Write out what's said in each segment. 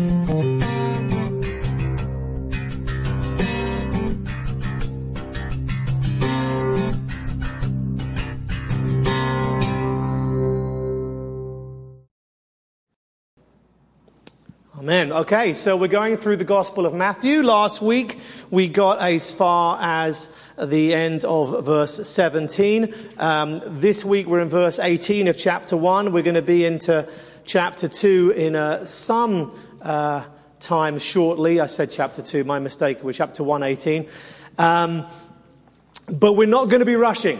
Amen. Okay, so we're going through the Gospel of Matthew. Last week we got as far as the end of verse 17. Um, this week we're in verse 18 of chapter 1. We're going to be into chapter 2 in uh, some uh, time shortly. I said chapter 2, my mistake. We're chapter 118. Um, but we're not going to be rushing.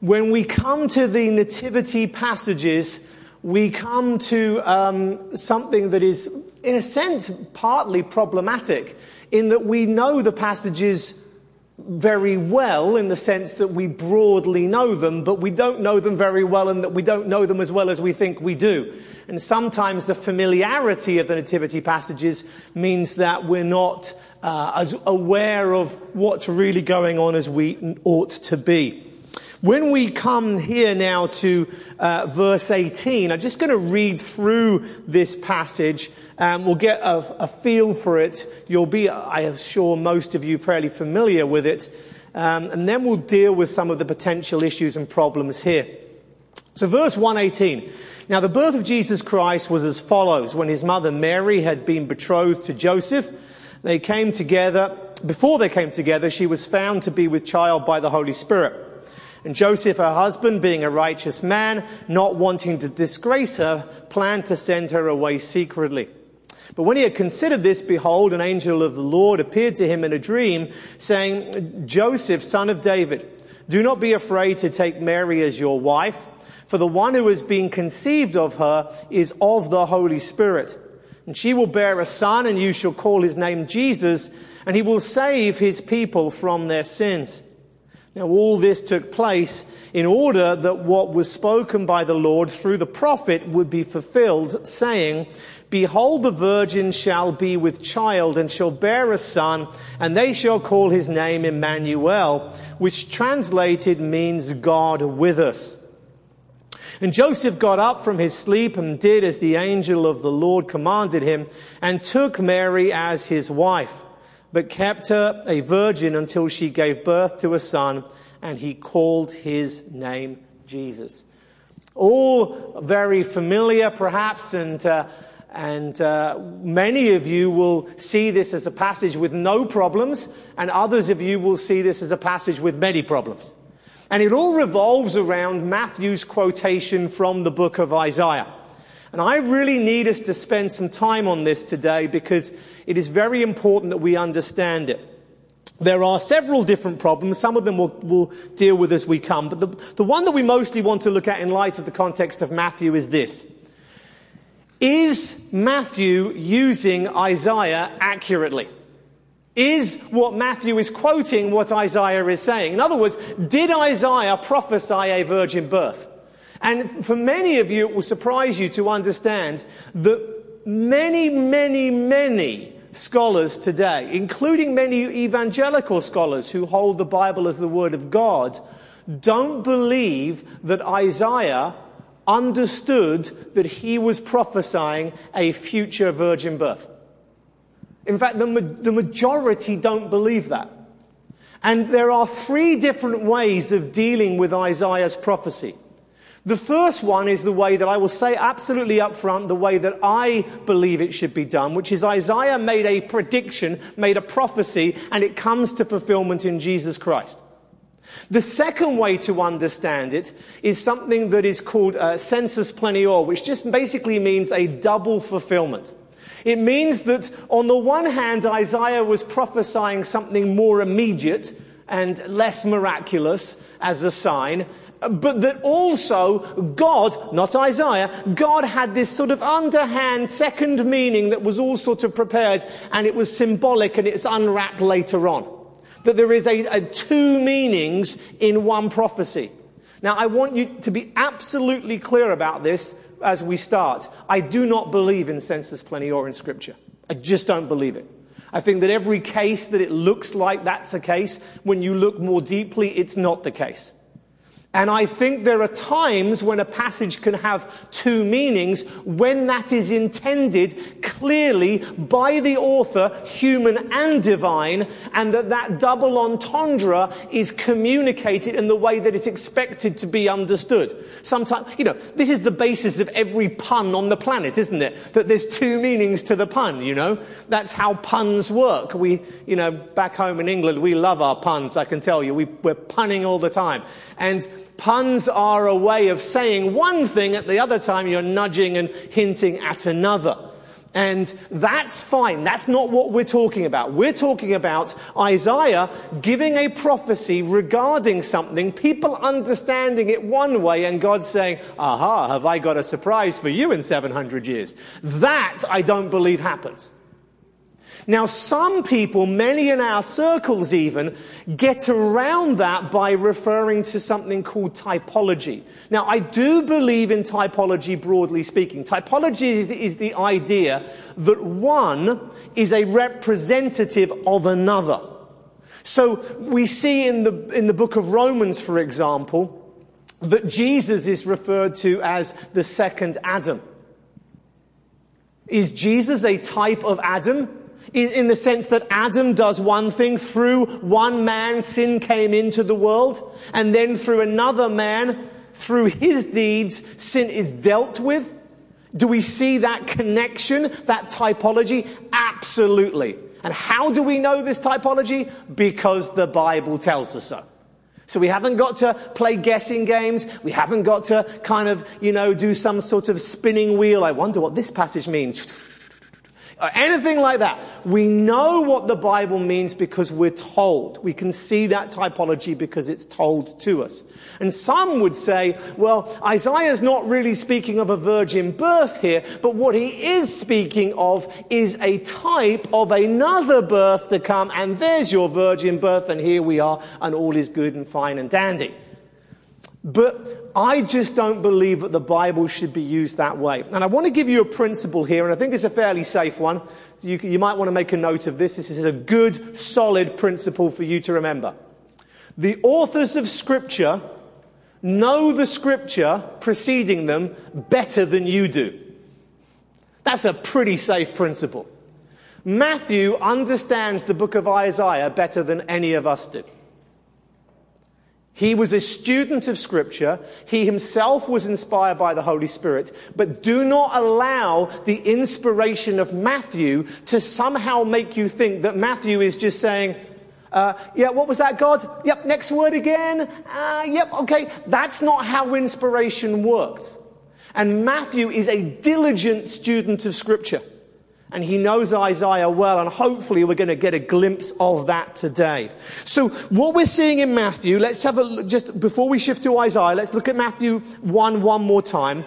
When we come to the nativity passages, we come to um, something that is, in a sense, partly problematic in that we know the passages very well in the sense that we broadly know them, but we don't know them very well and that we don't know them as well as we think we do. And sometimes the familiarity of the nativity passages means that we're not uh, as aware of what's really going on as we ought to be. When we come here now to uh, verse 18, I'm just going to read through this passage and we'll get a, a, feel for it. You'll be, I am sure, most of you fairly familiar with it. Um, and then we'll deal with some of the potential issues and problems here. So verse 118. Now the birth of Jesus Christ was as follows. When his mother Mary had been betrothed to Joseph, they came together. Before they came together, she was found to be with child by the Holy Spirit. And Joseph, her husband, being a righteous man, not wanting to disgrace her, planned to send her away secretly. But when he had considered this, behold, an angel of the Lord appeared to him in a dream, saying, Joseph, son of David, do not be afraid to take Mary as your wife, for the one who has been conceived of her is of the Holy Spirit. And she will bear a son, and you shall call his name Jesus, and he will save his people from their sins. Now all this took place in order that what was spoken by the Lord through the prophet would be fulfilled, saying, Behold, the virgin shall be with child and shall bear a son, and they shall call his name Emmanuel, which translated means God with us. And Joseph got up from his sleep and did as the angel of the Lord commanded him, and took Mary as his wife but kept her a virgin until she gave birth to a son, and he called his name Jesus. All very familiar, perhaps, and uh, and uh, many of you will see this as a passage with no problems, and others of you will see this as a passage with many problems. And it all revolves around Matthew's quotation from the book of Isaiah. And I really need us to spend some time on this today because it is very important that we understand it. There are several different problems. Some of them we'll, we'll deal with as we come. But the, the one that we mostly want to look at in light of the context of Matthew is this. Is Matthew using Isaiah accurately? Is what Matthew is quoting what Isaiah is saying? In other words, did Isaiah prophesy a virgin birth? And for many of you, it will surprise you to understand that many, many, many scholars today, including many evangelical scholars who hold the Bible as the Word of God, don't believe that Isaiah understood that he was prophesying a future virgin birth. In fact, the, the majority don't believe that. And there are three different ways of dealing with Isaiah's prophecy. The first one is the way that I will say absolutely up front, the way that I believe it should be done, which is Isaiah made a prediction, made a prophecy, and it comes to fulfillment in Jesus Christ. The second way to understand it is something that is called uh, sensus plenior, which just basically means a double fulfillment. It means that on the one hand, Isaiah was prophesying something more immediate and less miraculous as a sign, but that also God, not Isaiah, God had this sort of underhand second meaning that was all sort of prepared and it was symbolic and it's unwrapped later on. That there is a, a two meanings in one prophecy. Now I want you to be absolutely clear about this as we start. I do not believe in sensus or in scripture. I just don't believe it. I think that every case that it looks like that's a case, when you look more deeply, it's not the case. And I think there are times when a passage can have two meanings when that is intended clearly by the author, human and divine, and that that double entendre is communicated in the way that it's expected to be understood. Sometimes, you know, this is the basis of every pun on the planet, isn't it? That there's two meanings to the pun, you know? That's how puns work. We, you know, back home in England, we love our puns, I can tell you. We, we're punning all the time. And puns are a way of saying one thing at the other time you're nudging and hinting at another. And that's fine. That's not what we're talking about. We're talking about Isaiah giving a prophecy regarding something, people understanding it one way, and God saying, aha, have I got a surprise for you in 700 years? That I don't believe happens. Now, some people, many in our circles even, get around that by referring to something called typology. Now, I do believe in typology broadly speaking. Typology is the, is the idea that one is a representative of another. So we see in the, in the book of Romans, for example, that Jesus is referred to as the second Adam. Is Jesus a type of Adam? In, the sense that Adam does one thing, through one man sin came into the world, and then through another man, through his deeds, sin is dealt with? Do we see that connection, that typology? Absolutely. And how do we know this typology? Because the Bible tells us so. So we haven't got to play guessing games. We haven't got to kind of, you know, do some sort of spinning wheel. I wonder what this passage means Uh, anything like that. We know what the Bible means because we're told. We can see that typology because it's told to us. And some would say, well, Isaiah's not really speaking of a virgin birth here, but what he is speaking of is a type of another birth to come, and there's your virgin birth, and here we are, and all is good and fine and dandy. But I just don't believe that the Bible should be used that way. And I want to give you a principle here, and I think it's a fairly safe one. You, you might want to make a note of this. This is a good, solid principle for you to remember. The authors of Scripture know the Scripture preceding them better than you do. That's a pretty safe principle. Matthew understands the book of Isaiah better than any of us do. He was a student of scripture. He himself was inspired by the Holy Spirit. But do not allow the inspiration of Matthew to somehow make you think that Matthew is just saying, uh, yeah, what was that, God? Yep, next word again. Uh, yep, okay. That's not how inspiration works. And Matthew is a diligent student of scripture and he knows Isaiah well, and hopefully we're going to get a glimpse of that today. So what we're seeing in Matthew, let's have a, look, just before we shift to Isaiah, let's look at Matthew 1 one more time.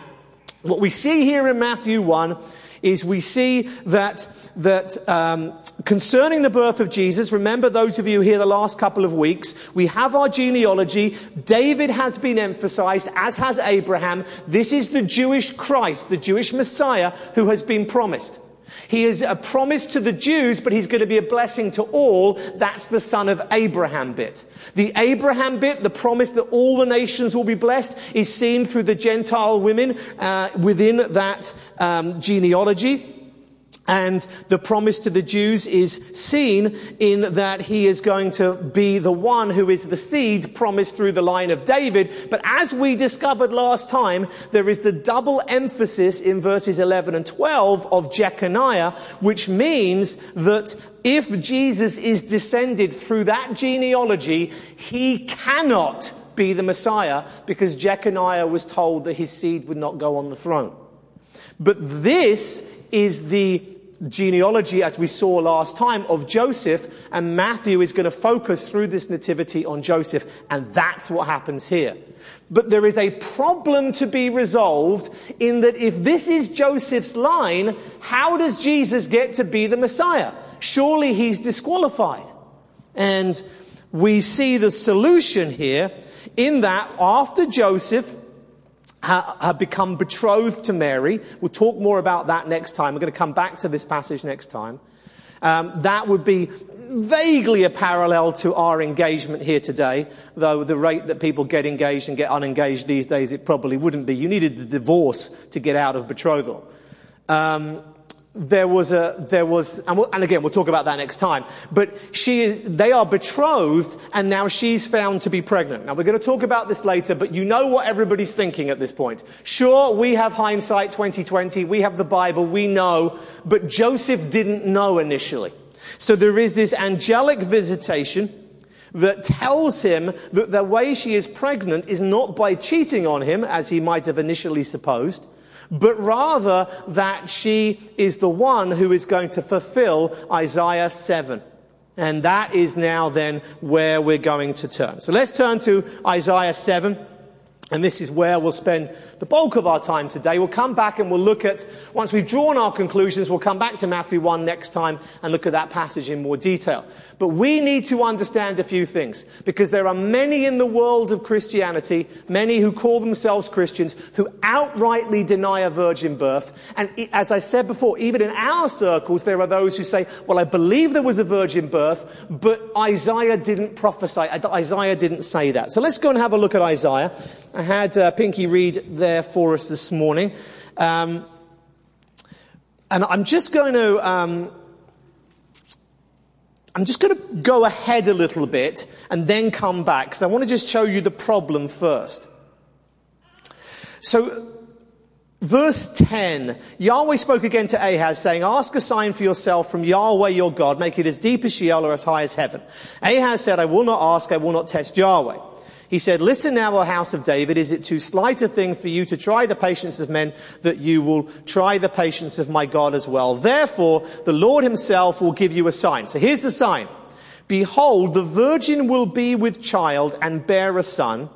What we see here in Matthew 1 is we see that, that um, concerning the birth of Jesus, remember those of you here the last couple of weeks, we have our genealogy. David has been emphasized, as has Abraham. This is the Jewish Christ, the Jewish Messiah who has been promised. He is a promise to the Jews, but he's going to be a blessing to all. That's the son of Abraham bit. The Abraham bit, the promise that all the nations will be blessed, is seen through the Gentile women uh, within that um, genealogy. And the promise to the Jews is seen in that he is going to be the one who is the seed promised through the line of David. But as we discovered last time, there is the double emphasis in verses 11 and 12 of Jeconiah, which means that if Jesus is descended through that genealogy, he cannot be the Messiah because Jeconiah was told that his seed would not go on the throne. But this is the genealogy, as we saw last time, of Joseph, and Matthew is going to focus through this nativity on Joseph, and that's what happens here. But there is a problem to be resolved in that if this is Joseph's line, how does Jesus get to be the Messiah? Surely he's disqualified. And we see the solution here in that after Joseph have become betrothed to Mary. We'll talk more about that next time. We're going to come back to this passage next time. Um, that would be vaguely a parallel to our engagement here today, though the rate that people get engaged and get unengaged these days, it probably wouldn't be. You needed the divorce to get out of betrothal. Um, there was a, there was, and, we'll, and, again, we'll talk about that next time, but she is, they are betrothed and now she's found to be pregnant. Now we're going to talk about this later, but you know what everybody's thinking at this point. Sure, we have hindsight 2020, we have the Bible, we know, but Joseph didn't know initially. So there is this angelic visitation that tells him that the way she is pregnant is not by cheating on him, as he might have initially supposed, but rather that she is the one who is going to fulfill Isaiah 7. And that is now then where we're going to turn. So let's turn to Isaiah 7. And this is where we'll spend the bulk of our time today. We'll come back and we'll look at, once we've drawn our conclusions, we'll come back to Matthew 1 next time and look at that passage in more detail. But we need to understand a few things because there are many in the world of Christianity, many who call themselves Christians, who outrightly deny a virgin birth. And as I said before, even in our circles, there are those who say, well, I believe there was a virgin birth, but Isaiah didn't prophesy. Isaiah didn't say that. So let's go and have a look at Isaiah. I had uh, Pinky read there for us this morning. Um, and I'm just going to, um, I'm just going to go ahead a little bit and then come back because I want to just show you the problem first. So, verse 10, Yahweh spoke again to Ahaz saying, ask a sign for yourself from Yahweh your God, make it as deep as Sheol or as high as heaven. Ahaz said, I will not ask, I will not test Yahweh. He said, listen now, O house of David, is it too slight a thing for you to try the patience of men that you will try the patience of my God as well? Therefore, the Lord himself will give you a sign. So here's the sign. Behold, the virgin will be with child and bear a son,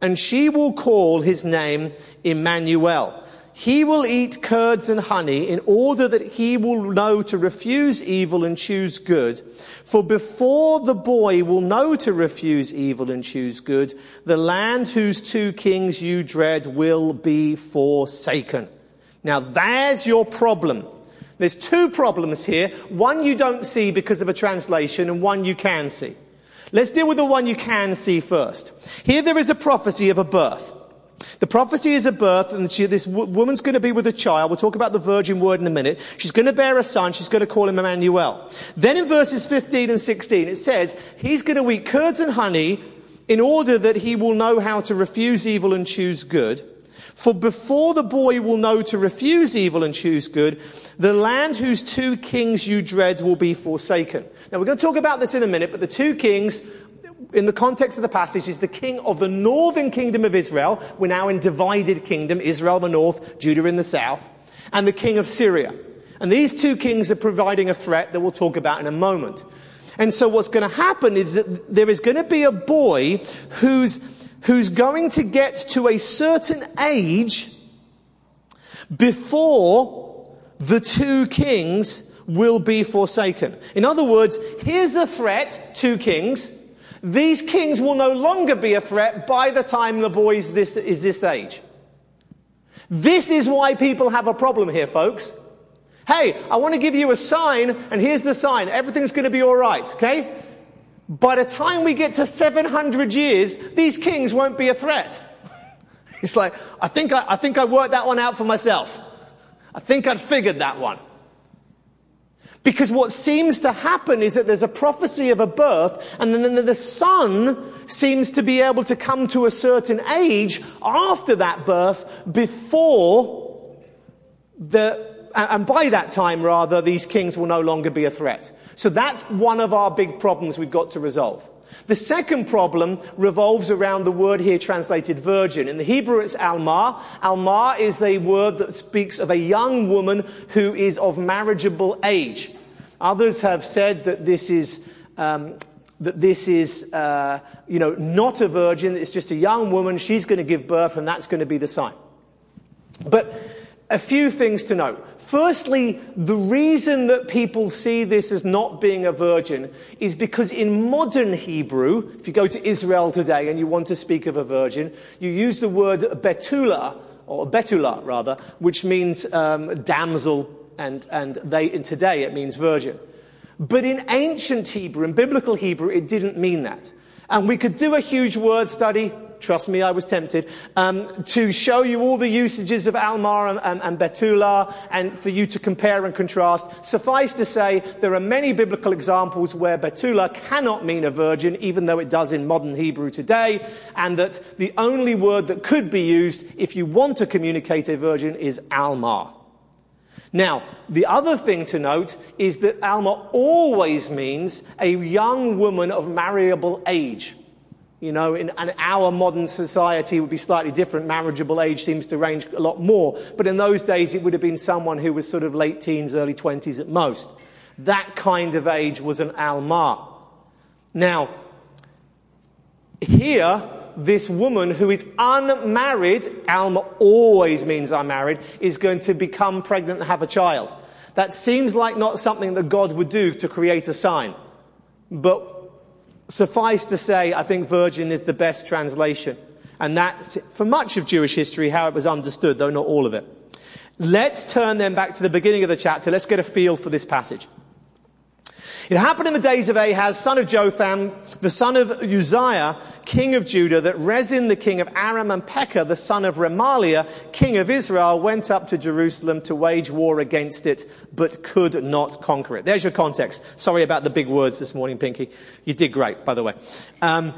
and she will call his name Emmanuel. He will eat curds and honey in order that he will know to refuse evil and choose good. For before the boy will know to refuse evil and choose good, the land whose two kings you dread will be forsaken. Now there's your problem. There's two problems here. One you don't see because of a translation and one you can see. Let's deal with the one you can see first. Here there is a prophecy of a birth. The prophecy is a birth, and she, this w- woman's going to be with a child. We'll talk about the virgin word in a minute. She's going to bear a son. She's going to call him Emmanuel. Then in verses 15 and 16, it says, he's going to eat curds and honey in order that he will know how to refuse evil and choose good. For before the boy will know to refuse evil and choose good, the land whose two kings you dread will be forsaken. Now we're going to talk about this in a minute, but the two kings in the context of the passage is the king of the northern kingdom of Israel. We're now in divided kingdom, Israel the north, Judah in the south, and the king of Syria. And these two kings are providing a threat that we'll talk about in a moment. And so what's going to happen is that there is going to be a boy who's, who's going to get to a certain age before the two kings will be forsaken. In other words, here's a threat, two kings, these kings will no longer be a threat by the time the boy is this, is this age. This is why people have a problem here, folks. Hey, I want to give you a sign, and here's the sign. Everything's going to be alright, okay? By the time we get to 700 years, these kings won't be a threat. It's like, I think I, I think I worked that one out for myself. I think I'd figured that one. Because what seems to happen is that there's a prophecy of a birth, and then the son seems to be able to come to a certain age after that birth before the, and by that time rather, these kings will no longer be a threat. So that's one of our big problems we've got to resolve. The second problem revolves around the word here translated virgin. In the Hebrew, it's alma. Alma is a word that speaks of a young woman who is of marriageable age. Others have said that this is um, that this is, uh, you know, not a virgin. It's just a young woman. She's going to give birth, and that's going to be the sign. But a few things to note. Firstly, the reason that people see this as not being a virgin is because in modern Hebrew, if you go to Israel today and you want to speak of a virgin, you use the word betula, or betula rather, which means um, damsel, and, and they, in today it means virgin. But in ancient Hebrew, in biblical Hebrew, it didn't mean that. And we could do a huge word study. Trust me, I was tempted um, to show you all the usages of Alma and, and, and Betula, and for you to compare and contrast. Suffice to say, there are many biblical examples where Betula cannot mean a virgin, even though it does in modern Hebrew today, and that the only word that could be used if you want to communicate a virgin is Alma. Now, the other thing to note is that Alma always means a young woman of marriable age. You know, in, our modern society would be slightly different. Marriageable age seems to range a lot more. But in those days it would have been someone who was sort of late teens, early twenties at most. That kind of age was an Alma. Now, here, this woman who is unmarried, Alma always means unmarried, is going to become pregnant and have a child. That seems like not something that God would do to create a sign. But suffice to say, I think virgin is the best translation. And that's, for much of Jewish history, how it was understood, though not all of it. Let's turn then back to the beginning of the chapter. Let's get a feel for this passage. It happened in the days of Ahaz, son of Jotham, the son of Uzziah, king of Judah, that Rezin, the king of Aram, and Pekah, the son of Remaliah, king of Israel, went up to Jerusalem to wage war against it, but could not conquer it. There's your context. Sorry about the big words this morning, Pinky. You did great, by the way. Um,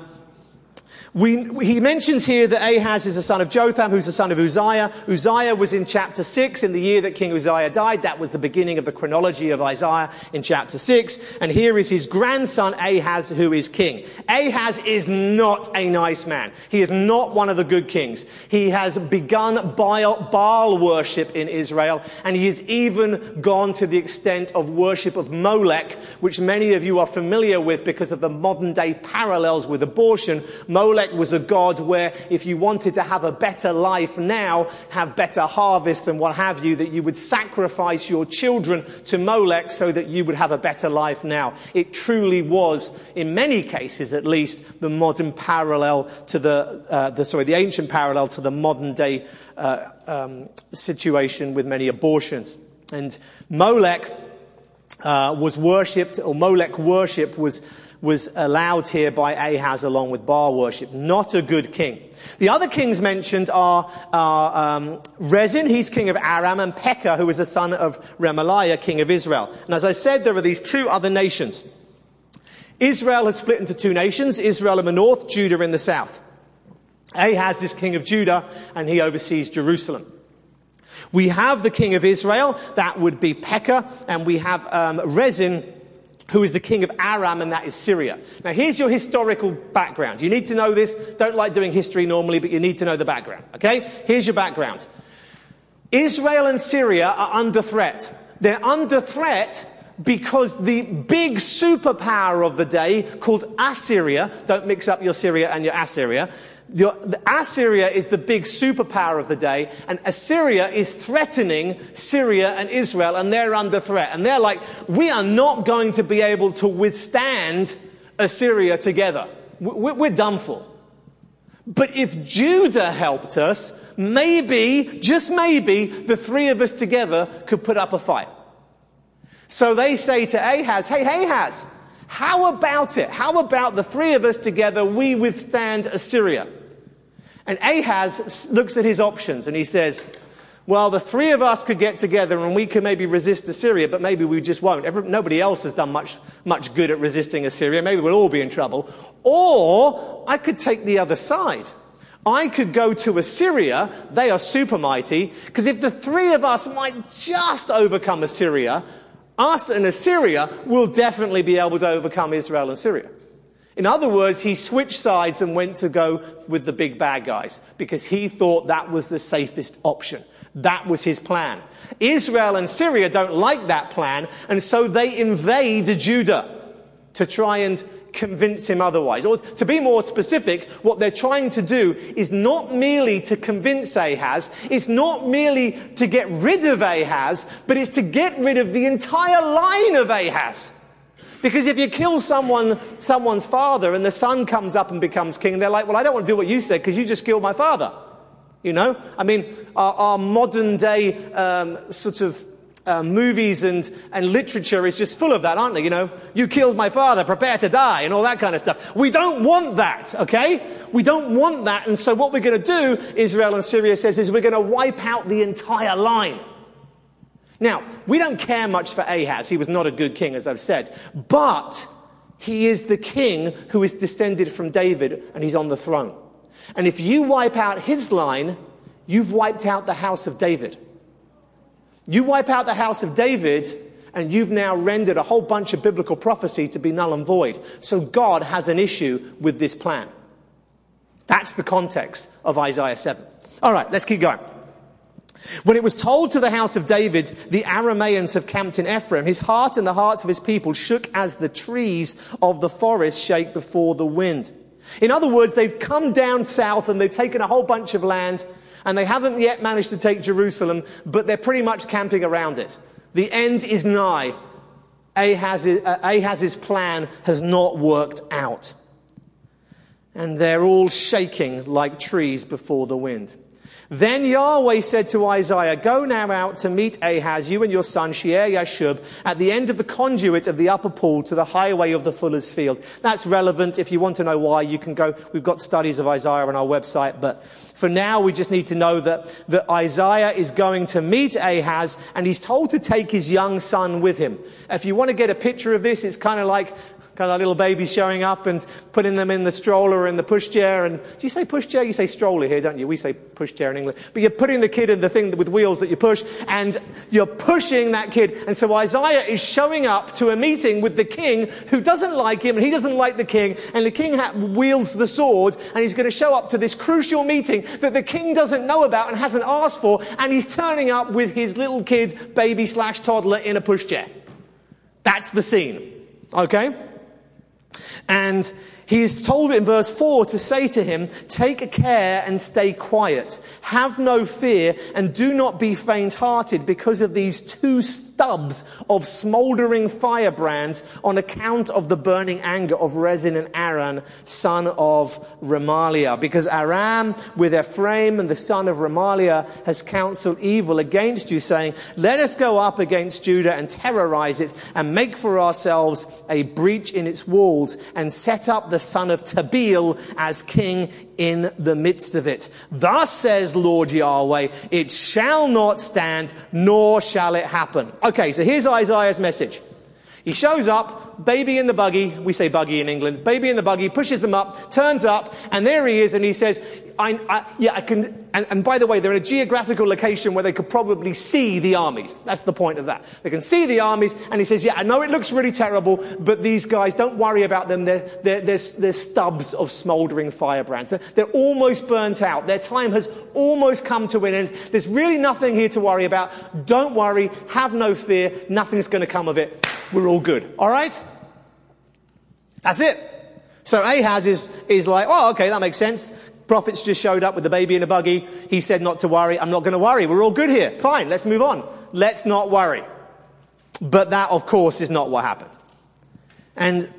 we, he mentions here that Ahaz is the son of Jotham, who's the son of Uzziah. Uzziah was in chapter 6 in the year that King Uzziah died. That was the beginning of the chronology of Isaiah in chapter 6. And here is his grandson Ahaz, who is king. Ahaz is not a nice man. He is not one of the good kings. He has begun Baal, Baal worship in Israel, and he has even gone to the extent of worship of Molech, which many of you are familiar with because of the modern day parallels with abortion. Molech Was a god where if you wanted to have a better life now, have better harvests and what have you, that you would sacrifice your children to Molech so that you would have a better life now. It truly was, in many cases at least, the modern parallel to the, uh, the sorry, the ancient parallel to the modern day uh, um, situation with many abortions. And Molech uh, was worshipped, or Molech worship was was allowed here by Ahaz along with Baal worship. Not a good king. The other kings mentioned are, are um, Rezin, he's king of Aram, and Pekah, who is the son of Remaliah, king of Israel. And as I said, there are these two other nations. Israel has split into two nations, Israel in the north, Judah in the south. Ahaz is king of Judah, and he oversees Jerusalem. We have the king of Israel, that would be Pekah, and we have um, Rezin, who is the king of Aram, and that is Syria. Now, here's your historical background. You need to know this. Don't like doing history normally, but you need to know the background. Okay? Here's your background. Israel and Syria are under threat. They're under threat because the big superpower of the day called Assyria, don't mix up your Syria and your Assyria, Assyria is the big superpower of the day, and Assyria is threatening Syria and Israel, and they're under threat. And they're like, we are not going to be able to withstand Assyria together. We're, we're done for. But if Judah helped us, maybe, just maybe, the three of us together could put up a fight. So they say to Ahaz, hey, Ahaz, how about it? How about the three of us together, we withstand Assyria? And Ahaz looks at his options and he says, well, the three of us could get together and we could maybe resist Assyria, but maybe we just won't. Every, nobody else has done much, much good at resisting Assyria. Maybe we'll all be in trouble. Or I could take the other side. I could go to Assyria. They are super mighty. Because if the three of us might just overcome Assyria, us and Assyria will definitely be able to overcome Israel and Syria. In other words, he switched sides and went to go with the big bad guys because he thought that was the safest option. That was his plan. Israel and Syria don't like that plan, and so they invade Judah to try and convince him otherwise. Or to be more specific, what they're trying to do is not merely to convince Ahaz, it's not merely to get rid of Ahaz, but it's to get rid of the entire line of Ahaz. Because if you kill someone, someone's father and the son comes up and becomes king, they're like, well, I don't want to do what you said because you just killed my father. You know? I mean, our, our modern day um, sort of uh, movies and, and literature is just full of that, aren't they? You know, you killed my father, prepare to die, and all that kind of stuff. We don't want that, okay? We don't want that, and so what we're going to do, Israel and Syria says, is we're going to wipe out the entire line. Now, we don't care much for Ahaz. He was not a good king, as I've said. But he is the king who is descended from David, and he's on the throne. And if you wipe out his line, you've wiped out the house of David. You wipe out the house of David, and you've now rendered a whole bunch of biblical prophecy to be null and void. So God has an issue with this plan. That's the context of Isaiah 7. All right, let's keep going. When it was told to the house of David, the Arameans have camped in Ephraim, his heart and the hearts of his people shook as the trees of the forest shake before the wind. In other words, they've come down south and they've taken a whole bunch of land and they haven't yet managed to take Jerusalem, but they're pretty much camping around it. The end is nigh. Ahaz's, uh, Ahaz's plan has not worked out. And they're all shaking like trees before the wind. Then Yahweh said to Isaiah, Go now out to meet Ahaz, you and your son Shear Yashub, at the end of the conduit of the upper pool to the highway of the fuller's field. That's relevant. If you want to know why, you can go. We've got studies of Isaiah on our website, but for now we just need to know that, that Isaiah is going to meet Ahaz and he's told to take his young son with him. If you want to get a picture of this, it's kind of like kind of little babies showing up and putting them in the stroller and the pushchair. And do you say pushchair? You say stroller here, don't you? We say pushchair in England. But you're putting the kid in the thing with wheels that you push, and you're pushing that kid. And so Isaiah is showing up to a meeting with the king who doesn't like him, and he doesn't like the king. And the king ha- wields the sword, and he's going to show up to this crucial meeting that the king doesn't know about and hasn't asked for. And he's turning up with his little kid, baby slash toddler, in a pushchair. That's the scene. Okay? And he is told in verse 4 to say to him, Take care and stay quiet. Have no fear and do not be faint hearted because of these two stubs of smoldering firebrands on account of the burning anger of Rezin and Aram, son of Remaliah. Because Aram with Ephraim and the son of Remaliah has counseled evil against you, saying, Let us go up against Judah and terrorize it and make for ourselves a breach in its walls and set up the the son of Tabeel as king in the midst of it. Thus says Lord Yahweh, it shall not stand, nor shall it happen. Okay, so here's Isaiah's message. He shows up, baby in the buggy, we say buggy in England, baby in the buggy, pushes them up, turns up, and there he is, and he says, I, I, yeah, I can, and, and, by the way, they're in a geographical location where they could probably see the armies. That's the point of that. They can see the armies, and he says, yeah, I know it looks really terrible, but these guys, don't worry about them. They're, they're, they're, they're stubs of smoldering firebrands. They're, they're almost burnt out. Their time has almost come to an end. There's really nothing here to worry about. Don't worry. Have no fear. Nothing's going to come of it. We're all good. All right? That's it. So Ahaz is, is like, oh, okay, that makes sense. Prophets just showed up with the baby in a buggy. He said not to worry. I'm not going to worry. We're all good here. Fine. Let's move on. Let's not worry. But that, of course, is not what happened. And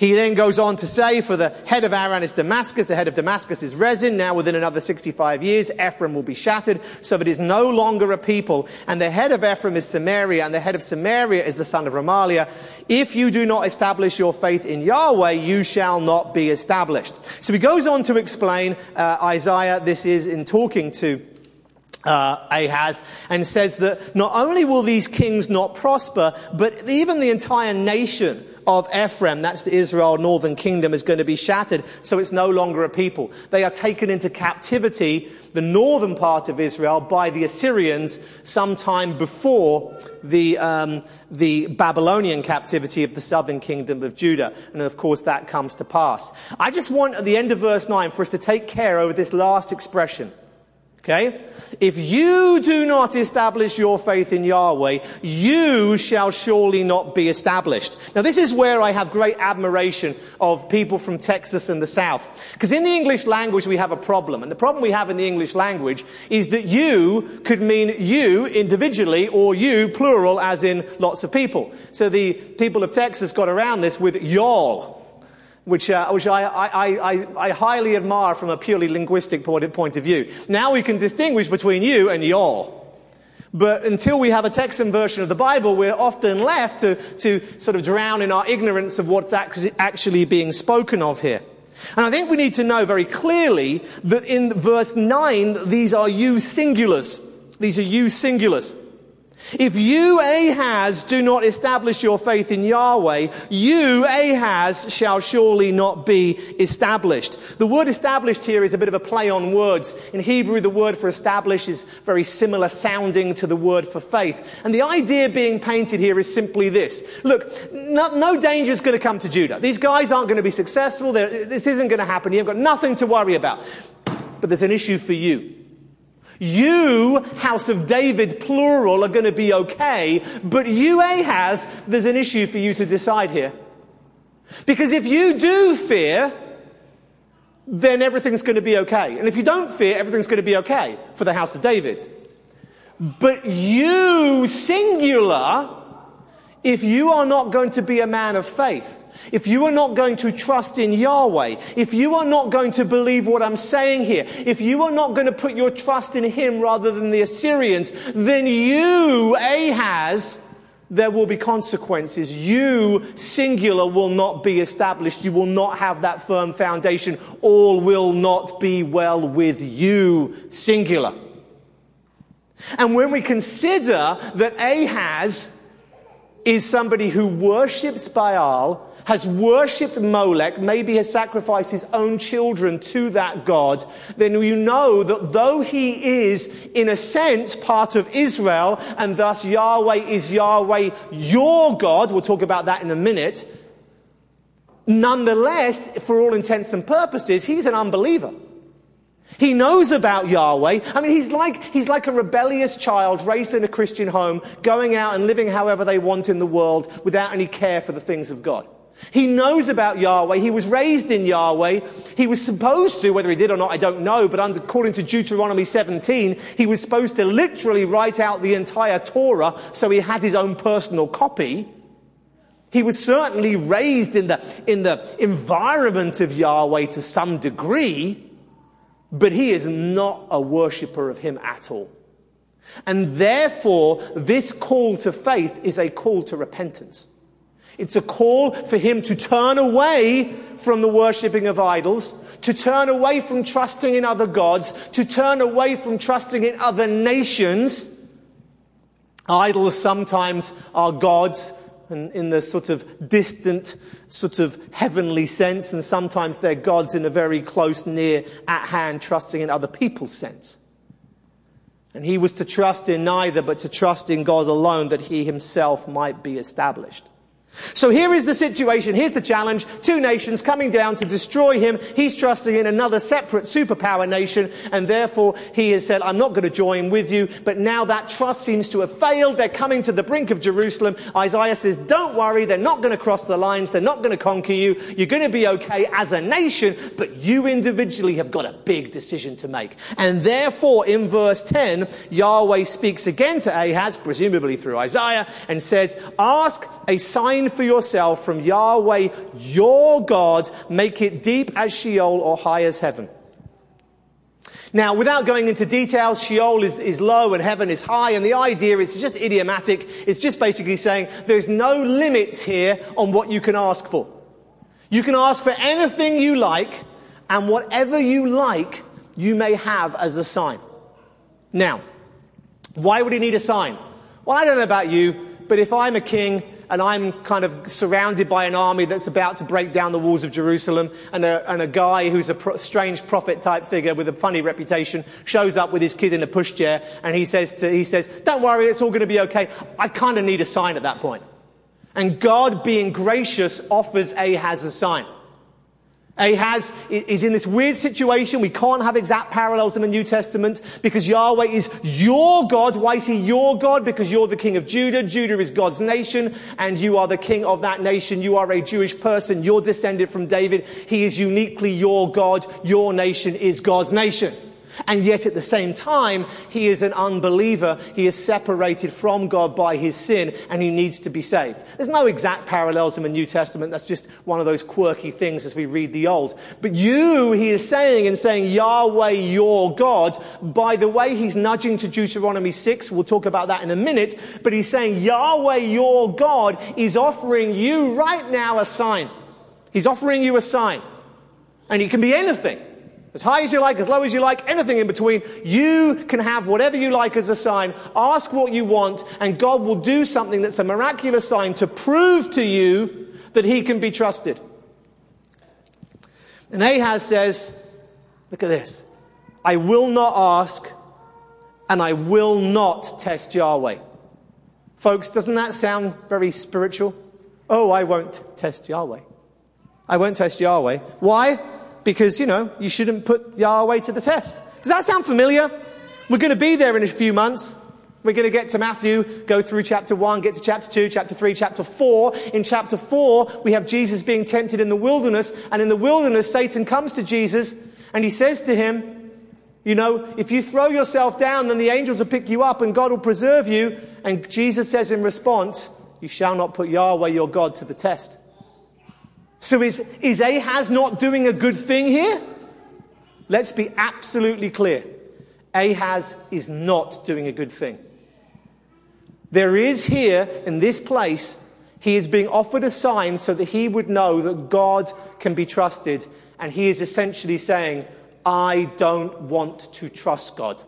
he then goes on to say, for the head of Aram is Damascus, the head of Damascus is Rezin. Now within another 65 years, Ephraim will be shattered, so that it is no longer a people. And the head of Ephraim is Samaria, and the head of Samaria is the son of Remaliah. If you do not establish your faith in Yahweh, you shall not be established. So he goes on to explain, uh, Isaiah, this is in talking to uh, Ahaz and says that not only will these kings not prosper, but even the entire nation of Ephraim, that's the Israel northern kingdom, is going to be shattered, so it's no longer a people. They are taken into captivity, the northern part of Israel, by the Assyrians sometime before the, um, the Babylonian captivity of the southern kingdom of Judah. And of course that comes to pass. I just want at the end of verse 9 for us to take care over this last expression. Okay? If you do not establish your faith in Yahweh, you shall surely not be established. Now this is where I have great admiration of people from Texas and the South. Because in the English language we have a problem. And the problem we have in the English language is that you could mean you individually or you plural as in lots of people. So the people of Texas got around this with y'all which, uh, which I, I, I, I, highly admire from a purely linguistic point of view. Now we can distinguish between you and y'all. But until we have a Texan version of the Bible, we're often left to, to sort of drown in our ignorance of what's actually being spoken of here. And I think we need to know very clearly that in verse 9, these are you singulars. These are you singulars. If you, Ahaz, do not establish your faith in Yahweh, you, Ahaz, shall surely not be established. The word established here is a bit of a play on words. In Hebrew, the word for establish is very similar sounding to the word for faith. And the idea being painted here is simply this. Look, no, no danger is going to come to Judah. These guys aren't going to be successful. They're, this isn't going to happen. You've got nothing to worry about. But there's an issue for you. You, house of David, plural, are going to be okay, but you, Ahaz, there's an issue for you to decide here. Because if you do fear, then everything's going to be okay. And if you don't fear, everything's going to be okay for the house of David. But you, singular, if you are not going to be a man of faith, if you are not going to trust in Yahweh, if you are not going to believe what I'm saying here, if you are not going to put your trust in Him rather than the Assyrians, then you, Ahaz, there will be consequences. You, singular, will not be established. You will not have that firm foundation. All will not be well with you, singular. And when we consider that Ahaz is somebody who worships Baal, has worshipped Molech, maybe has sacrificed his own children to that God, then you know that though he is, in a sense, part of Israel, and thus Yahweh is Yahweh, your God, we'll talk about that in a minute, nonetheless, for all intents and purposes, he's an unbeliever. He knows about Yahweh. I mean, he's like, he's like a rebellious child raised in a Christian home, going out and living however they want in the world without any care for the things of God. He knows about Yahweh. He was raised in Yahweh. He was supposed to, whether he did or not, I don't know, but according to Deuteronomy 17, he was supposed to literally write out the entire Torah so he had his own personal copy. He was certainly raised in the, in the environment of Yahweh to some degree, but he is not a worshipper of him at all. And therefore, this call to faith is a call to repentance. It's a call for him to turn away from the worshipping of idols, to turn away from trusting in other gods, to turn away from trusting in other nations. Idols sometimes are gods and in the sort of distant, sort of heavenly sense, and sometimes they're gods in a very close, near, at hand, trusting in other people's sense. And he was to trust in neither, but to trust in God alone that he himself might be established. So here is the situation. Here's the challenge. Two nations coming down to destroy him. He's trusting in another separate superpower nation. And therefore he has said, I'm not going to join with you. But now that trust seems to have failed. They're coming to the brink of Jerusalem. Isaiah says, don't worry. They're not going to cross the lines. They're not going to conquer you. You're going to be okay as a nation. But you individually have got a big decision to make. And therefore in verse 10, Yahweh speaks again to Ahaz, presumably through Isaiah, and says, ask a sign for yourself from Yahweh your God, make it deep as Sheol or high as heaven. Now, without going into details, Sheol is, is low and heaven is high, and the idea is just idiomatic. It's just basically saying there's no limits here on what you can ask for. You can ask for anything you like, and whatever you like, you may have as a sign. Now, why would he need a sign? Well, I don't know about you, but if I'm a king and I'm kind of surrounded by an army that's about to break down the walls of Jerusalem, and a, and a guy who's a pro- strange prophet type figure with a funny reputation shows up with his kid in a pushchair, and he says, to, he says, don't worry, it's all going to be okay. I kind of need a sign at that point. And God, being gracious, offers Ahaz a sign. Ahaz is in this weird situation. We can't have exact parallels in the New Testament because Yahweh is your God. Why is he your God? Because you're the king of Judah. Judah is God's nation and you are the king of that nation. You are a Jewish person. You're descended from David. He is uniquely your God. Your nation is God's nation. And yet at the same time, he is an unbeliever. He is separated from God by his sin and he needs to be saved. There's no exact parallels in the New Testament. That's just one of those quirky things as we read the Old. But you, he is saying and saying, Yahweh, your God. By the way, he's nudging to Deuteronomy 6. We'll talk about that in a minute. But he's saying, Yahweh, your God is offering you right now a sign. He's offering you a sign. And it can be anything. As high as you like, as low as you like, anything in between. You can have whatever you like as a sign. Ask what you want and God will do something that's a miraculous sign to prove to you that he can be trusted. And Ahaz says, look at this. I will not ask and I will not test Yahweh. Folks, doesn't that sound very spiritual? Oh, I won't test Yahweh. I won't test Yahweh. Why? Because, you know, you shouldn't put Yahweh to the test. Does that sound familiar? We're going to be there in a few months. We're going to get to Matthew, go through chapter 1, get to chapter 2, chapter 3, chapter 4. In chapter 4, we have Jesus being tempted in the wilderness, and in the wilderness, Satan comes to Jesus, and he says to him, you know, if you throw yourself down, then the angels will pick you up, and God will preserve you. And Jesus says in response, you shall not put Yahweh your God to the test. So is, is Ahaz not doing a good thing here? Let's be absolutely clear. Ahaz is not doing a good thing. There is here, in this place, he is being offered a sign so that he would know that God can be trusted. And he is essentially saying, I don't want to trust God.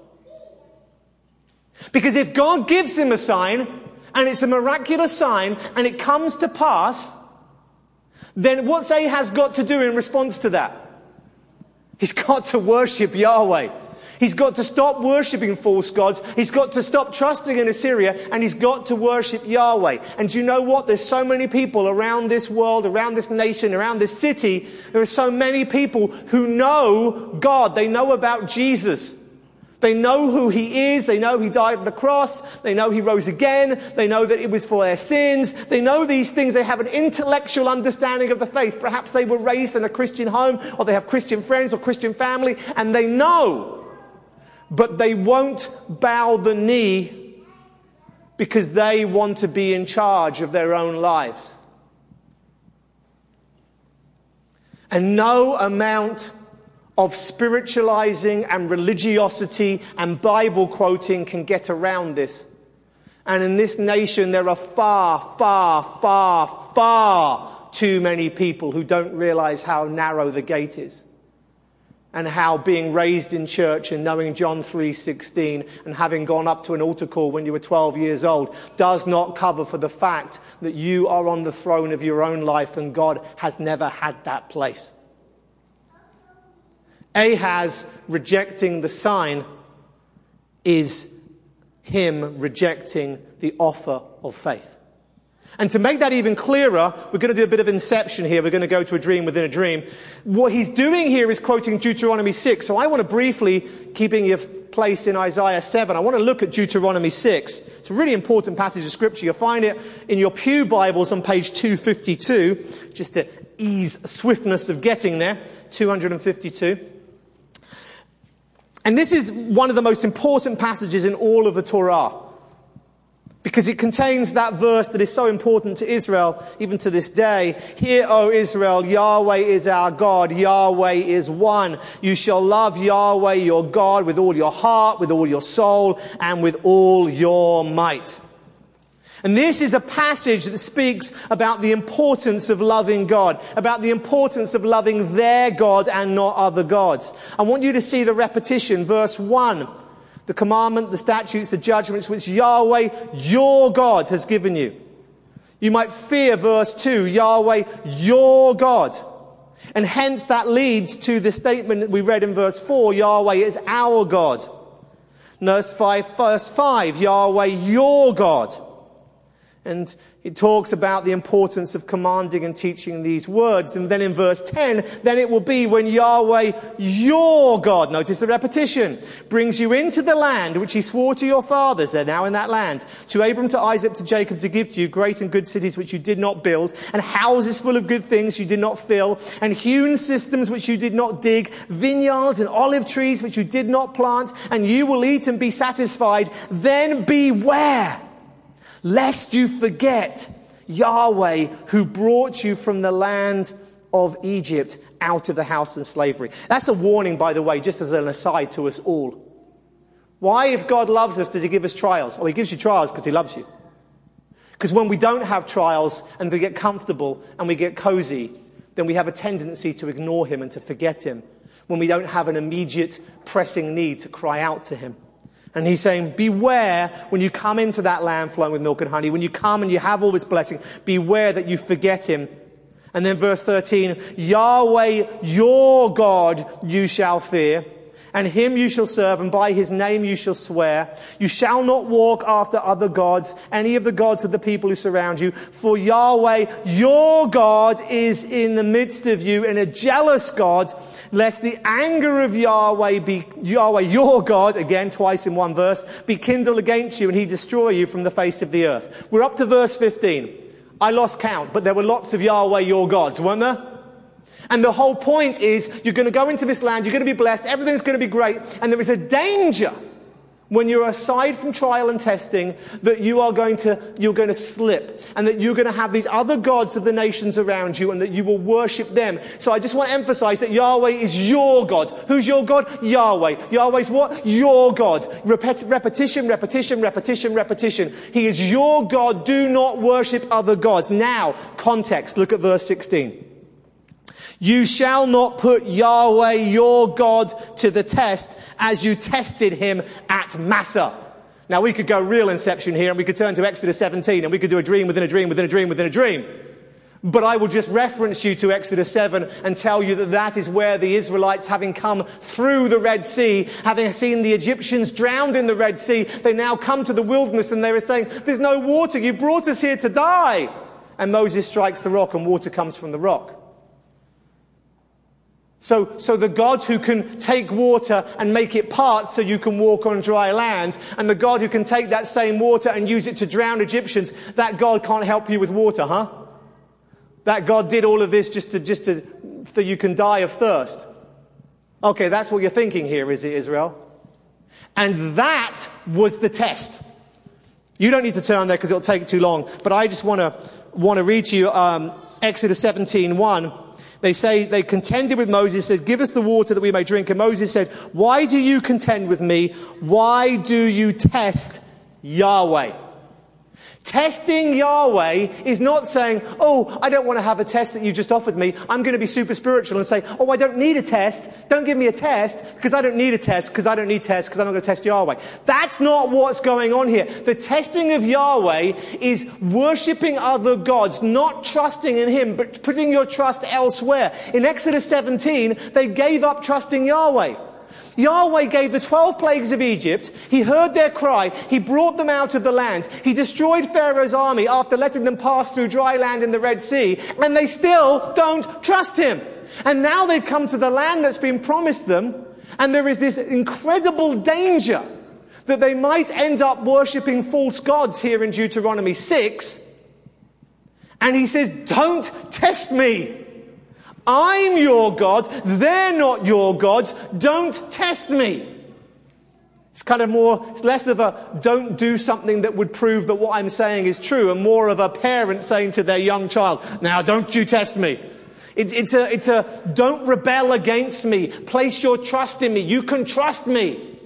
Because if God gives him a sign, and it's a miraculous sign, and it comes to pass, then what's Ahaz got to do in response to that? He's got to worship Yahweh. He's got to stop worshipping false gods. He's got to stop trusting in Assyria and he's got to worship Yahweh. And you know what? There's so many people around this world, around this nation, around this city. There are so many people who know God. They know about Jesus. They know who he is. They know he died on the cross. They know he rose again. They know that it was for their sins. They know these things. They have an intellectual understanding of the faith. Perhaps they were raised in a Christian home or they have Christian friends or Christian family and they know. But they won't bow the knee because they want to be in charge of their own lives. And no amount of spiritualizing and religiosity and Bible quoting can get around this. And in this nation, there are far, far, far, far too many people who don't realize how narrow the gate is. And how being raised in church and knowing John 3:16 and having gone up to an altar call when you were 12 years old does not cover for the fact that you are on the throne of your own life and God has never had that place. Ahaz rejecting the sign is him rejecting the offer of faith. And to make that even clearer, we're going to do a bit of inception here. We're going to go to a dream within a dream. What he's doing here is quoting Deuteronomy 6. So I want to briefly, keeping your place in Isaiah 7, I want to look at Deuteronomy 6. It's a really important passage of scripture. You'll find it in your Pew Bibles on page 252, just to ease swiftness of getting there. 252. And this is one of the most important passages in all of the Torah. Because it contains that verse that is so important to Israel, even to this day. Hear, O Israel, Yahweh is our God. Yahweh is one. You shall love Yahweh your God with all your heart, with all your soul, and with all your might. And this is a passage that speaks about the importance of loving God, about the importance of loving their God and not other gods. I want you to see the repetition, verse 1. The commandment, the statutes, the judgments which Yahweh, your God, has given you. You might fear verse 2, Yahweh, your God. And hence that leads to the statement that we read in verse 4, Yahweh is our God. Verse 5, verse 5, Yahweh, your God. And it talks about the importance of commanding and teaching these words. And then in verse 10, then it will be when Yahweh, your God, notice the repetition, brings you into the land which he swore to your fathers, they're now in that land, to Abram, to Isaac, to Jacob, to give to you great and good cities which you did not build, and houses full of good things you did not fill, and hewn systems which you did not dig, vineyards and olive trees which you did not plant, and you will eat and be satisfied. Then beware lest you forget Yahweh who brought you from the land of Egypt out of the house of slavery. That's a warning, by the way, just as an aside to us all. Why, if God loves us, does he give us trials? Oh, he gives you trials because he loves you. Because when we don't have trials and we get comfortable and we get cozy, then we have a tendency to ignore him and to forget him when we don't have an immediate pressing need to cry out to him. And he's saying, beware when you come into that land flowing with milk and honey, when you come and you have all this blessing, beware that you forget him. And then verse 13, Yahweh, your God, you shall fear and him you shall serve, and by his name you shall swear. You shall not walk after other gods, any of the gods of the people who surround you, for Yahweh, your God, is in the midst of you, and a jealous God, lest the anger of Yahweh be, Yahweh, your God, again twice in one verse, be kindled against you, and he destroy you from the face of the earth. We're up to verse 15. I lost count, but there were lots of Yahweh, your gods, weren't there? And the whole point is you're going to go into this land, you're going to be blessed, everything's going to be great, and there is a danger when you're aside from trial and testing that you are going to, you're going to slip and that you're going to have these other gods of the nations around you and that you will worship them. So I just want to emphasize that Yahweh is your God. Who's your God? Yahweh. Yahweh's what? Your God. Repet- repetition, repetition, repetition, repetition. He is your God. Do not worship other gods. Now, context. Look at verse 16. You shall not put Yahweh your God to the test as you tested him at Massah. Now we could go real inception here and we could turn to Exodus 17 and we could do a dream within a dream within a dream within a dream. But I will just reference you to Exodus 7 and tell you that that is where the Israelites, having come through the Red Sea, having seen the Egyptians drowned in the Red Sea, they now come to the wilderness and they are saying, there's no water. You brought us here to die. And Moses strikes the rock and water comes from the rock. So, so the God who can take water and make it part so you can walk on dry land, and the God who can take that same water and use it to drown Egyptians, that God can't help you with water, huh? That God did all of this just to, just to, so you can die of thirst. Okay, that's what you're thinking here, is it, Israel? And that was the test. You don't need to turn there because it'll take too long, but I just want to, want to read to you, um, Exodus 17, 1. They say, they contended with Moses, said, give us the water that we may drink. And Moses said, why do you contend with me? Why do you test Yahweh? Testing Yahweh is not saying, oh, I don't want to have a test that you just offered me. I'm going to be super spiritual and say, oh, I don't need a test. Don't give me a test because I don't need a test because I don't need tests because I'm not going to test Yahweh. That's not what's going on here. The testing of Yahweh is worshipping other gods, not trusting in Him, but putting your trust elsewhere. In Exodus 17, they gave up trusting Yahweh. Yahweh gave the 12 plagues of Egypt. He heard their cry. He brought them out of the land. He destroyed Pharaoh's army after letting them pass through dry land in the Red Sea. And they still don't trust him. And now they've come to the land that's been promised them. And there is this incredible danger that they might end up worshipping false gods here in Deuteronomy 6. And he says, don't test me. I'm your God. They're not your gods. Don't test me. It's kind of more, it's less of a don't do something that would prove that what I'm saying is true and more of a parent saying to their young child, now don't you test me. It's, it's a, it's a don't rebel against me. Place your trust in me. You can trust me.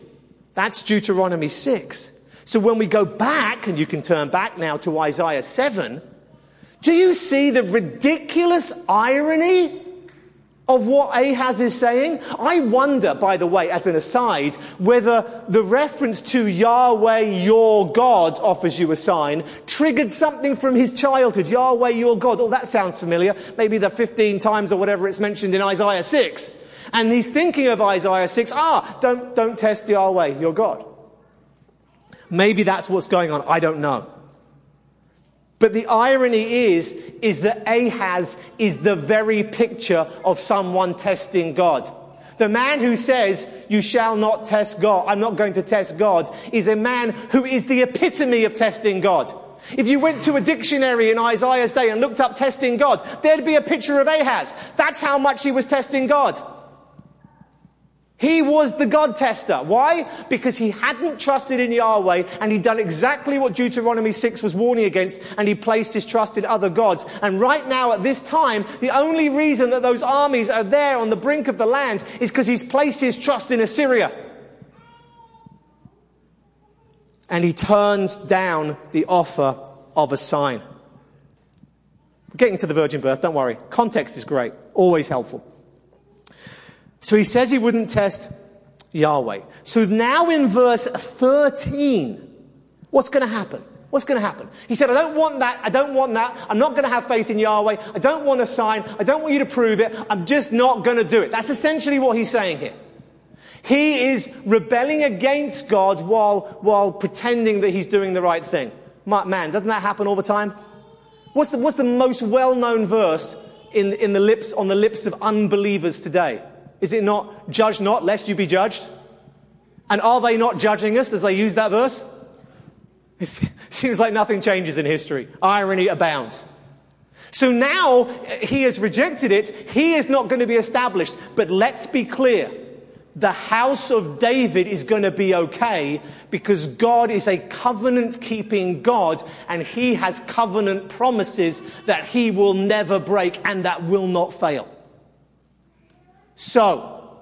That's Deuteronomy 6. So when we go back, and you can turn back now to Isaiah 7, do you see the ridiculous irony of what Ahaz is saying? I wonder, by the way, as an aside, whether the reference to Yahweh your God offers you a sign triggered something from his childhood. Yahweh your God. Oh, that sounds familiar. Maybe the 15 times or whatever it's mentioned in Isaiah 6. And he's thinking of Isaiah 6. Ah, don't, don't test Yahweh your God. Maybe that's what's going on. I don't know. But the irony is, is that Ahaz is the very picture of someone testing God. The man who says, you shall not test God, I'm not going to test God, is a man who is the epitome of testing God. If you went to a dictionary in Isaiah's day and looked up testing God, there'd be a picture of Ahaz. That's how much he was testing God. He was the God tester. Why? Because he hadn't trusted in Yahweh and he'd done exactly what Deuteronomy 6 was warning against and he placed his trust in other gods. And right now at this time, the only reason that those armies are there on the brink of the land is because he's placed his trust in Assyria. And he turns down the offer of a sign. Getting to the virgin birth, don't worry. Context is great. Always helpful. So he says he wouldn't test Yahweh. So now in verse 13, what's going to happen? What's going to happen? He said, I don't want that. I don't want that. I'm not going to have faith in Yahweh. I don't want a sign. I don't want you to prove it. I'm just not going to do it. That's essentially what he's saying here. He is rebelling against God while, while pretending that he's doing the right thing. Man, doesn't that happen all the time? What's the, what's the most well-known verse in, in the lips, on the lips of unbelievers today? Is it not, judge not lest you be judged? And are they not judging us as they use that verse? It seems like nothing changes in history. Irony abounds. So now eh, he has rejected it. He is not going to be established. But let's be clear. The house of David is going to be okay because God is a covenant keeping God and he has covenant promises that he will never break and that will not fail. So,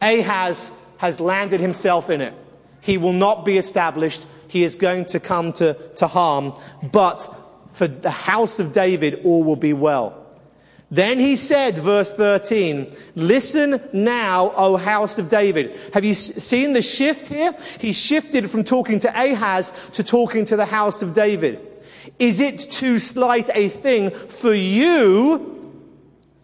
Ahaz has landed himself in it. He will not be established. He is going to come to, to harm. But for the house of David, all will be well. Then he said, verse 13, listen now, O house of David. Have you seen the shift here? He shifted from talking to Ahaz to talking to the house of David. Is it too slight a thing for you?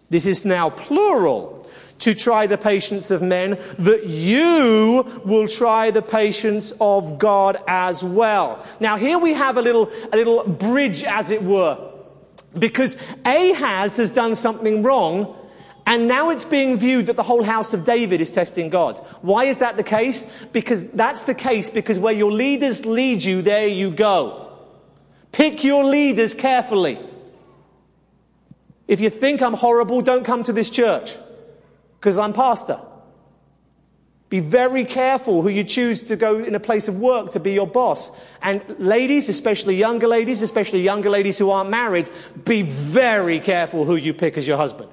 This is now plural to try the patience of men, that you will try the patience of God as well. Now here we have a little, a little bridge as it were. Because Ahaz has done something wrong, and now it's being viewed that the whole house of David is testing God. Why is that the case? Because that's the case because where your leaders lead you, there you go. Pick your leaders carefully. If you think I'm horrible, don't come to this church because I'm pastor. Be very careful who you choose to go in a place of work to be your boss. And ladies, especially younger ladies, especially younger ladies who aren't married, be very careful who you pick as your husband.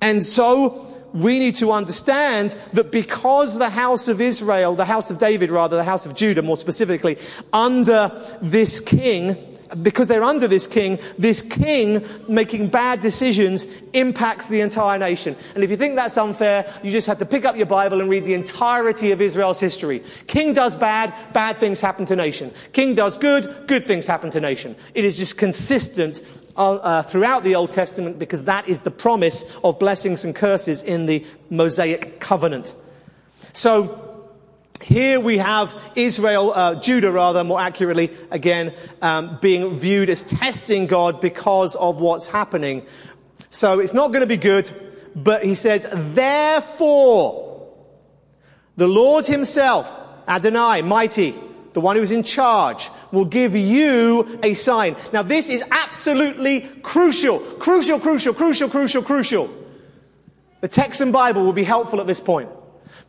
And so we need to understand that because the house of Israel, the house of David rather, the house of Judah more specifically, under this king, because they're under this king, this king making bad decisions impacts the entire nation. And if you think that's unfair, you just have to pick up your Bible and read the entirety of Israel's history. King does bad, bad things happen to nation. King does good, good things happen to nation. It is just consistent uh, uh, throughout the Old Testament because that is the promise of blessings and curses in the Mosaic covenant. So, here we have Israel, uh, Judah rather, more accurately, again, um, being viewed as testing God because of what's happening. So it's not going to be good, but he says, therefore, the Lord himself, Adonai, mighty, the one who's in charge, will give you a sign. Now this is absolutely crucial, crucial, crucial, crucial, crucial, crucial. The Texan Bible will be helpful at this point.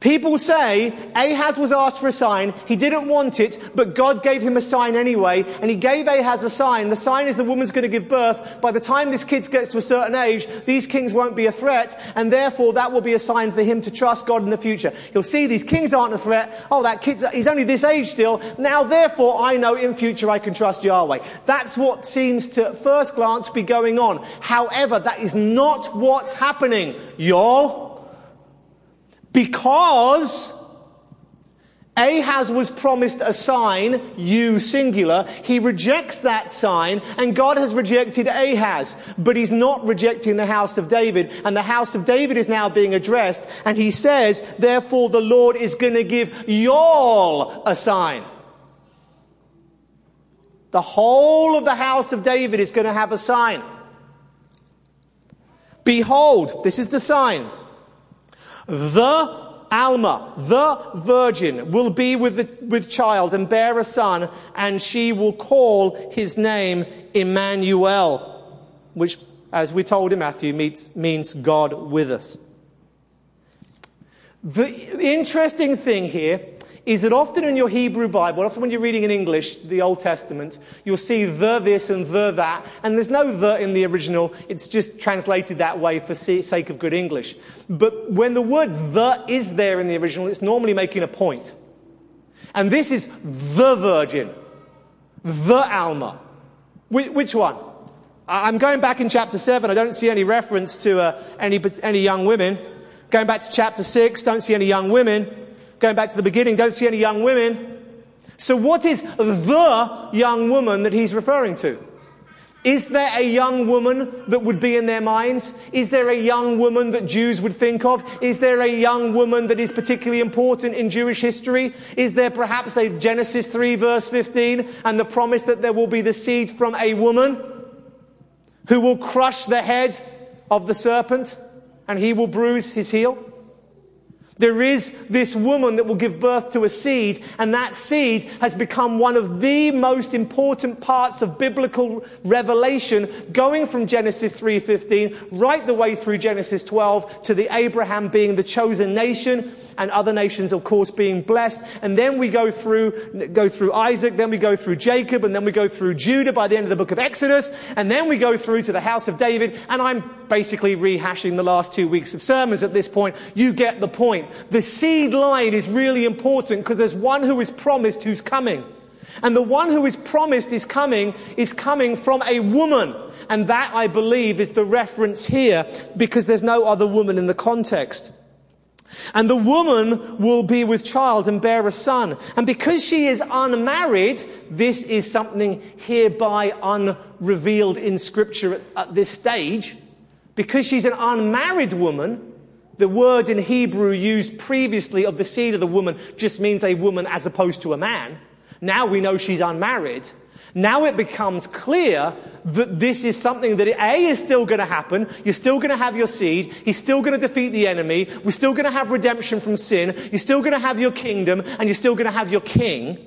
People say Ahaz was asked for a sign. He didn't want it, but God gave him a sign anyway. And he gave Ahaz a sign. The sign is the woman's going to give birth. By the time this kid gets to a certain age, these kings won't be a threat. And therefore that will be a sign for him to trust God in the future. He'll see these kings aren't a threat. Oh, that kid, he's only this age still. Now therefore I know in future I can trust Yahweh. That's what seems to first glance be going on. However, that is not what's happening. Y'all. Because Ahaz was promised a sign, you singular. He rejects that sign and God has rejected Ahaz, but he's not rejecting the house of David and the house of David is now being addressed and he says, therefore the Lord is going to give y'all a sign. The whole of the house of David is going to have a sign. Behold, this is the sign. The Alma, the virgin, will be with, the, with child and bear a son, and she will call his name Emmanuel, which, as we told in Matthew, means, means God with us. The interesting thing here is that often in your Hebrew Bible, often when you're reading in English, the Old Testament, you'll see the this and the that, and there's no the in the original, it's just translated that way for sake of good English. But when the word the is there in the original, it's normally making a point. And this is the virgin, the Alma. Which one? I'm going back in chapter 7, I don't see any reference to uh, any, any young women. Going back to chapter 6, don't see any young women. Going back to the beginning, don't see any young women. So what is the young woman that he's referring to? Is there a young woman that would be in their minds? Is there a young woman that Jews would think of? Is there a young woman that is particularly important in Jewish history? Is there perhaps a Genesis 3 verse 15 and the promise that there will be the seed from a woman who will crush the head of the serpent and he will bruise his heel? There is this woman that will give birth to a seed, and that seed has become one of the most important parts of biblical revelation, going from Genesis 3.15 right the way through Genesis 12 to the Abraham being the chosen nation, and other nations, of course, being blessed. And then we go through, go through Isaac, then we go through Jacob, and then we go through Judah by the end of the book of Exodus, and then we go through to the house of David, and I'm basically rehashing the last two weeks of sermons at this point. You get the point. The seed line is really important because there's one who is promised who's coming. And the one who is promised is coming is coming from a woman. And that, I believe, is the reference here because there's no other woman in the context. And the woman will be with child and bear a son. And because she is unmarried, this is something hereby unrevealed in scripture at, at this stage. Because she's an unmarried woman, the word in Hebrew used previously of the seed of the woman just means a woman as opposed to a man. Now we know she's unmarried. Now it becomes clear that this is something that A is still going to happen. You're still going to have your seed. He's still going to defeat the enemy. We're still going to have redemption from sin. You're still going to have your kingdom and you're still going to have your king.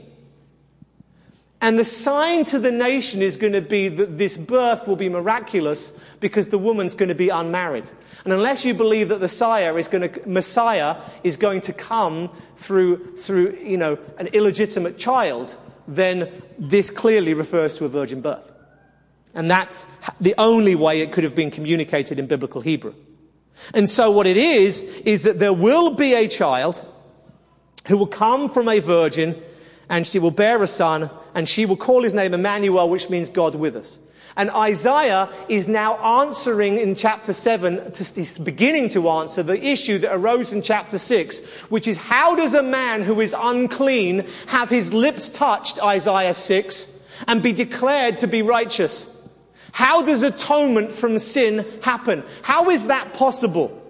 And the sign to the nation is going to be that this birth will be miraculous because the woman's going to be unmarried. And unless you believe that the Messiah is going to, Messiah is going to come through, through, you know, an illegitimate child, then this clearly refers to a virgin birth. And that's the only way it could have been communicated in biblical Hebrew. And so what it is, is that there will be a child who will come from a virgin and she will bear a son and she will call his name Emmanuel, which means God with us. And Isaiah is now answering in chapter 7, he's beginning to answer the issue that arose in chapter 6, which is how does a man who is unclean have his lips touched, Isaiah 6, and be declared to be righteous? How does atonement from sin happen? How is that possible?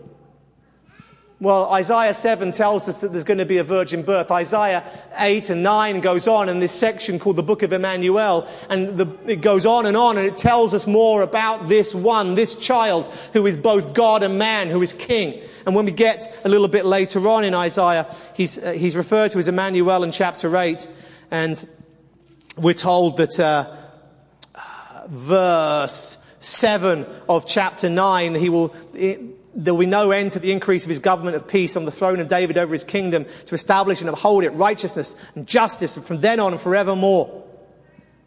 Well, Isaiah 7 tells us that there's going to be a virgin birth. Isaiah 8 and 9 goes on in this section called the Book of Emmanuel, and the, it goes on and on, and it tells us more about this one, this child, who is both God and man, who is king. And when we get a little bit later on in Isaiah, he's, uh, he's referred to as Emmanuel in chapter 8, and we're told that uh, verse 7 of chapter 9, he will... It, there will be no end to the increase of his government of peace on the throne of David over his kingdom to establish and uphold it righteousness and justice from then on and forevermore.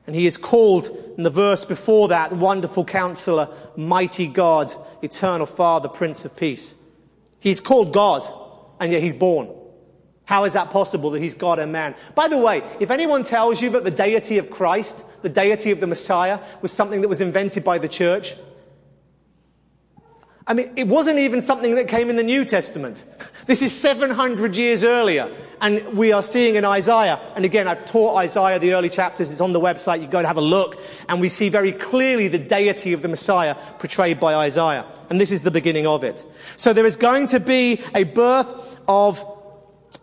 And he is called in the verse before that, wonderful counselor, mighty God, eternal father, prince of peace. He's called God and yet he's born. How is that possible that he's God and man? By the way, if anyone tells you that the deity of Christ, the deity of the Messiah, was something that was invented by the church, I mean, it wasn't even something that came in the New Testament. This is 700 years earlier. And we are seeing in Isaiah, and again, I've taught Isaiah the early chapters, it's on the website, you go and have a look, and we see very clearly the deity of the Messiah portrayed by Isaiah. And this is the beginning of it. So there is going to be a birth of,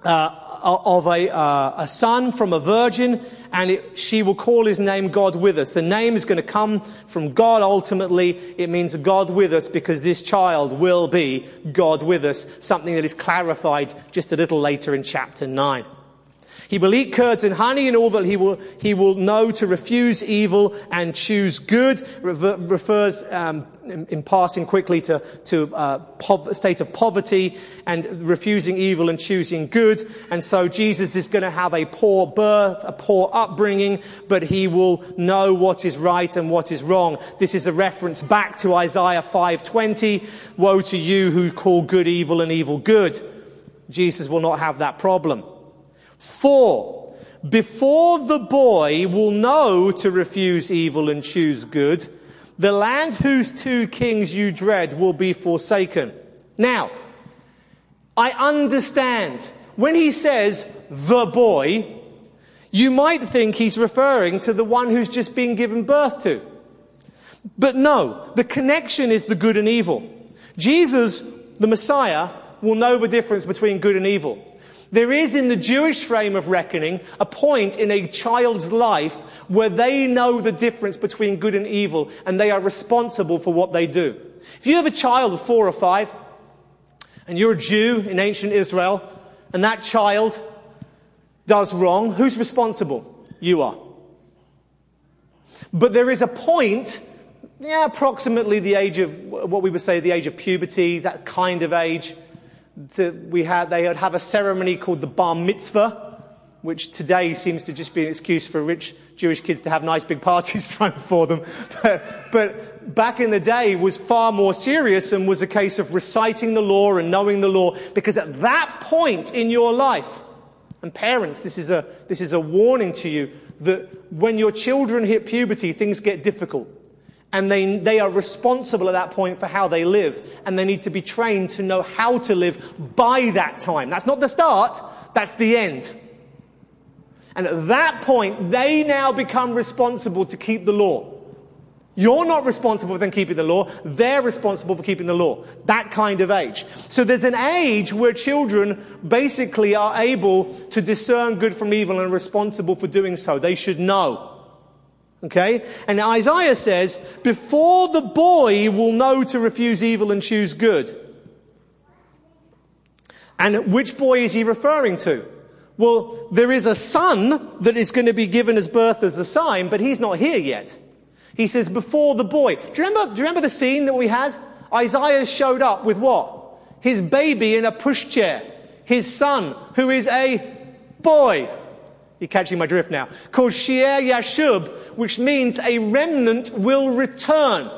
uh, of a, uh, a son from a virgin, and it, she will call his name God with us. The name is going to come from God ultimately. It means God with us because this child will be God with us, something that is clarified just a little later in chapter 9. He will eat curds and honey and all that he will, he will know to refuse evil and choose good. Rever, refers um, in, in, passing quickly to, to uh, a state of poverty and refusing evil and choosing good. And so Jesus is going to have a poor birth, a poor upbringing, but he will know what is right and what is wrong. This is a reference back to Isaiah 5:20. Woe to you who call good evil and evil good. Jesus will not have that problem. Four, before the boy will know to refuse evil and choose good, the land whose two kings you dread will be forsaken. Now, I understand when he says the boy, you might think he's referring to the one who's just been given birth to. But no, the connection is the good and evil. Jesus, the Messiah, will know the difference between good and evil. There is in the Jewish frame of reckoning a point in a child's life where they know the difference between good and evil and they are responsible for what they do. If you have a child of four or five and you're a Jew in ancient Israel and that child does wrong, who's responsible? You are. But there is a point, yeah, approximately the age of what we would say the age of puberty, that kind of age, to, we had, they would have a ceremony called the bar mitzvah, which today seems to just be an excuse for rich Jewish kids to have nice big parties thrown for them. But, but back in the day was far more serious and was a case of reciting the law and knowing the law because at that point in your life, and parents, this is a, this is a warning to you that when your children hit puberty, things get difficult and they, they are responsible at that point for how they live, and they need to be trained to know how to live by that time. That's not the start, that's the end. And at that point, they now become responsible to keep the law. You're not responsible for them keeping the law, they're responsible for keeping the law. That kind of age. So there's an age where children basically are able to discern good from evil and responsible for doing so. They should know. Okay? And Isaiah says, before the boy will know to refuse evil and choose good. And which boy is he referring to? Well, there is a son that is going to be given as birth as a sign, but he's not here yet. He says, before the boy. Do you remember, do you remember the scene that we had? Isaiah showed up with what? His baby in a pushchair. His son, who is a boy. You're catching my drift now. Called Shear Yashub, which means a remnant will return.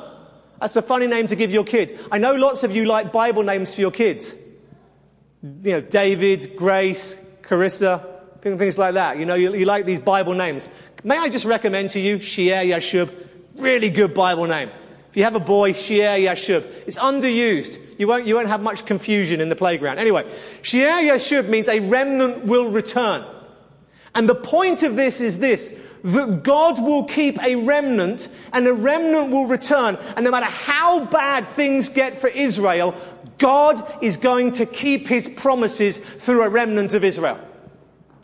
That's a funny name to give your kid. I know lots of you like Bible names for your kids. You know, David, Grace, Carissa, things like that. You know, you, you like these Bible names. May I just recommend to you Shear Yashub? Really good Bible name. If you have a boy, Shear Yashub. It's underused. You won't, you won't have much confusion in the playground. Anyway, Shear Yashub means a remnant will return. And the point of this is this that God will keep a remnant and a remnant will return. And no matter how bad things get for Israel, God is going to keep his promises through a remnant of Israel.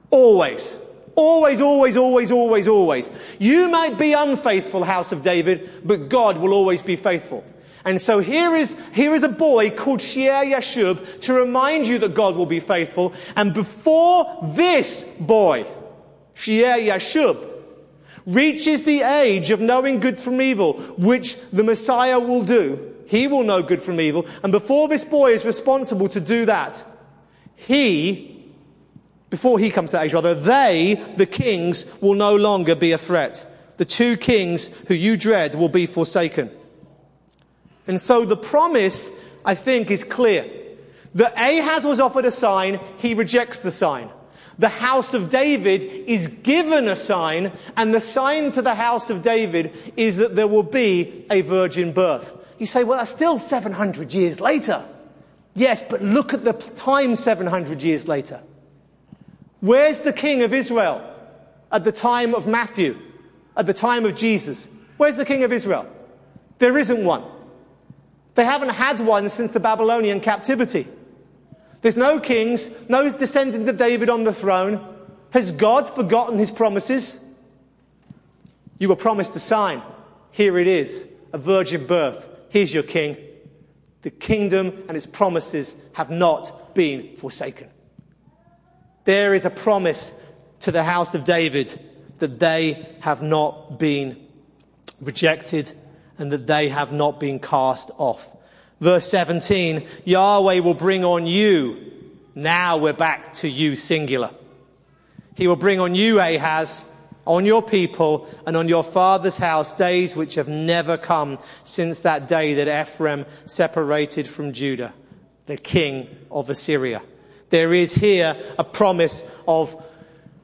Always. Always, always, always, always, always. You might be unfaithful, house of David, but God will always be faithful. And so here is, here is a boy called Shear Yashub to remind you that God will be faithful. And before this boy, Shear Yashub, reaches the age of knowing good from evil, which the Messiah will do. He will know good from evil. And before this boy is responsible to do that, he, before he comes to that age, rather, they, the kings, will no longer be a threat. The two kings who you dread will be forsaken. And so the promise, I think, is clear. That Ahaz was offered a sign, he rejects the sign. The house of David is given a sign, and the sign to the house of David is that there will be a virgin birth. You say, well, that's still 700 years later. Yes, but look at the time 700 years later. Where's the king of Israel at the time of Matthew, at the time of Jesus? Where's the king of Israel? There isn't one. They haven't had one since the Babylonian captivity. There's no kings, no descendant of David on the throne. Has God forgotten his promises? You were promised a sign. Here it is, a virgin birth. Here's your king. The kingdom and its promises have not been forsaken. There is a promise to the house of David that they have not been rejected and that they have not been cast off. Verse 17, Yahweh will bring on you. Now we're back to you singular. He will bring on you, Ahaz, on your people and on your father's house days which have never come since that day that Ephraim separated from Judah, the king of Assyria. There is here a promise of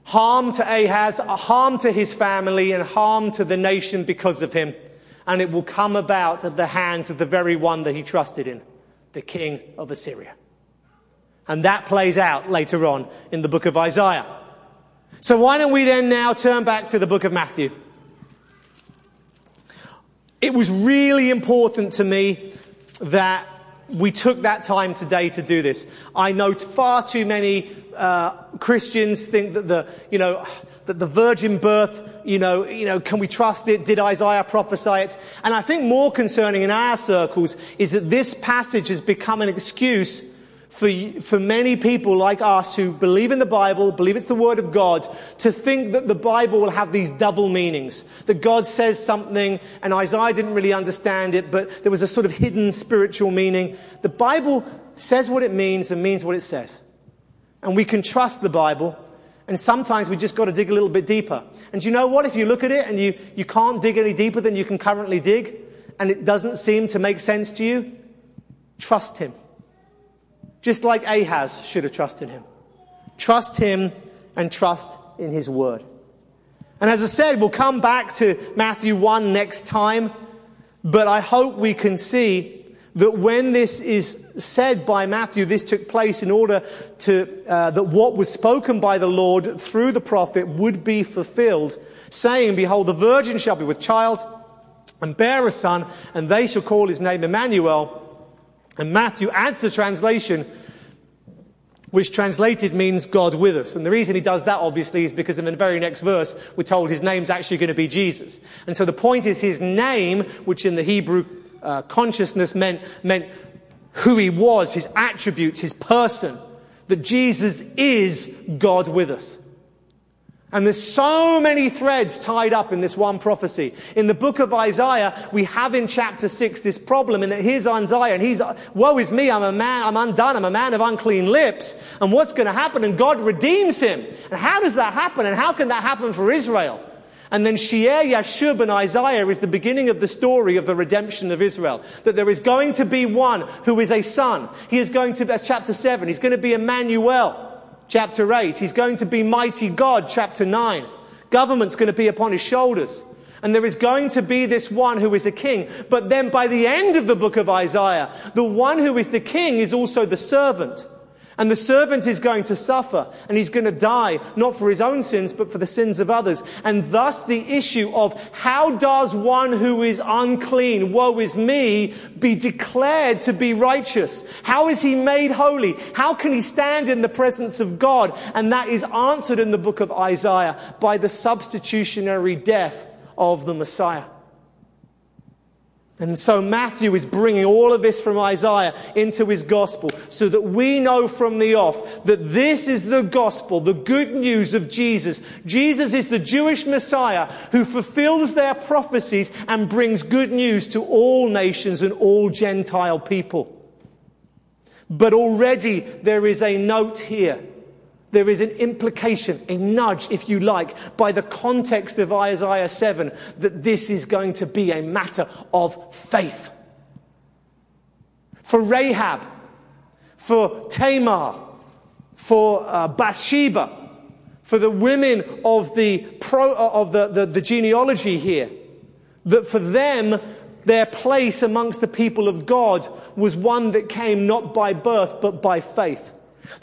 harm to Ahaz, harm to his family, and harm to the nation because of him. And it will come about at the hands of the very one that he trusted in, the king of Assyria. And that plays out later on in the book of Isaiah. So why don't we then now turn back to the book of Matthew? It was really important to me that we took that time today to do this. I know far too many uh, Christians think that the, you know, that the virgin birth, you know, you know, can we trust it? Did Isaiah prophesy it? And I think more concerning in our circles is that this passage has become an excuse for, for many people like us who believe in the Bible, believe it's the Word of God, to think that the Bible will have these double meanings. That God says something and Isaiah didn't really understand it, but there was a sort of hidden spiritual meaning. The Bible says what it means and means what it says. And we can trust the Bible. And sometimes we just got to dig a little bit deeper. And you know what? If you look at it and you, you can't dig any deeper than you can currently dig, and it doesn't seem to make sense to you, trust Him. Just like Ahaz should have trusted him. Trust him and trust in his word. And as I said, we'll come back to Matthew 1 next time, but I hope we can see that when this is said by Matthew, this took place in order to, uh, that what was spoken by the Lord through the prophet would be fulfilled, saying, Behold, the virgin shall be with child and bear a son, and they shall call his name Emmanuel. And Matthew adds the translation which translated means God with us. And the reason he does that, obviously, is because in the very next verse, we're told his name's actually going to be Jesus. And so the point is his name, which in the Hebrew uh, consciousness meant, meant who he was, his attributes, his person, that Jesus is God with us. And there's so many threads tied up in this one prophecy. In the book of Isaiah, we have in chapter 6 this problem in that here's Isaiah and he's, woe is me, I'm a man, I'm undone, I'm a man of unclean lips. And what's going to happen? And God redeems him. And how does that happen? And how can that happen for Israel? And then Shear Yashub and Isaiah is the beginning of the story of the redemption of Israel. That there is going to be one who is a son. He is going to, that's chapter 7, he's going to be Emmanuel chapter 8. He's going to be mighty God, chapter 9. Government's going to be upon his shoulders. And there is going to be this one who is a king. But then by the end of the book of Isaiah, the one who is the king is also the servant. And the servant is going to suffer and he's going to die, not for his own sins, but for the sins of others. And thus the issue of how does one who is unclean, woe is me, be declared to be righteous? How is he made holy? How can he stand in the presence of God? And that is answered in the book of Isaiah by the substitutionary death of the Messiah. And so Matthew is bringing all of this from Isaiah into his gospel so that we know from the off that this is the gospel, the good news of Jesus. Jesus is the Jewish Messiah who fulfills their prophecies and brings good news to all nations and all Gentile people. But already there is a note here there is an implication, a nudge, if you like, by the context of Isaiah 7 that this is going to be a matter of faith. For Rahab, for Tamar, for uh, Bathsheba, for the women of the, pro, uh, of the, the, the genealogy here, that for them, their place amongst the people of God was one that came not by birth, but by faith.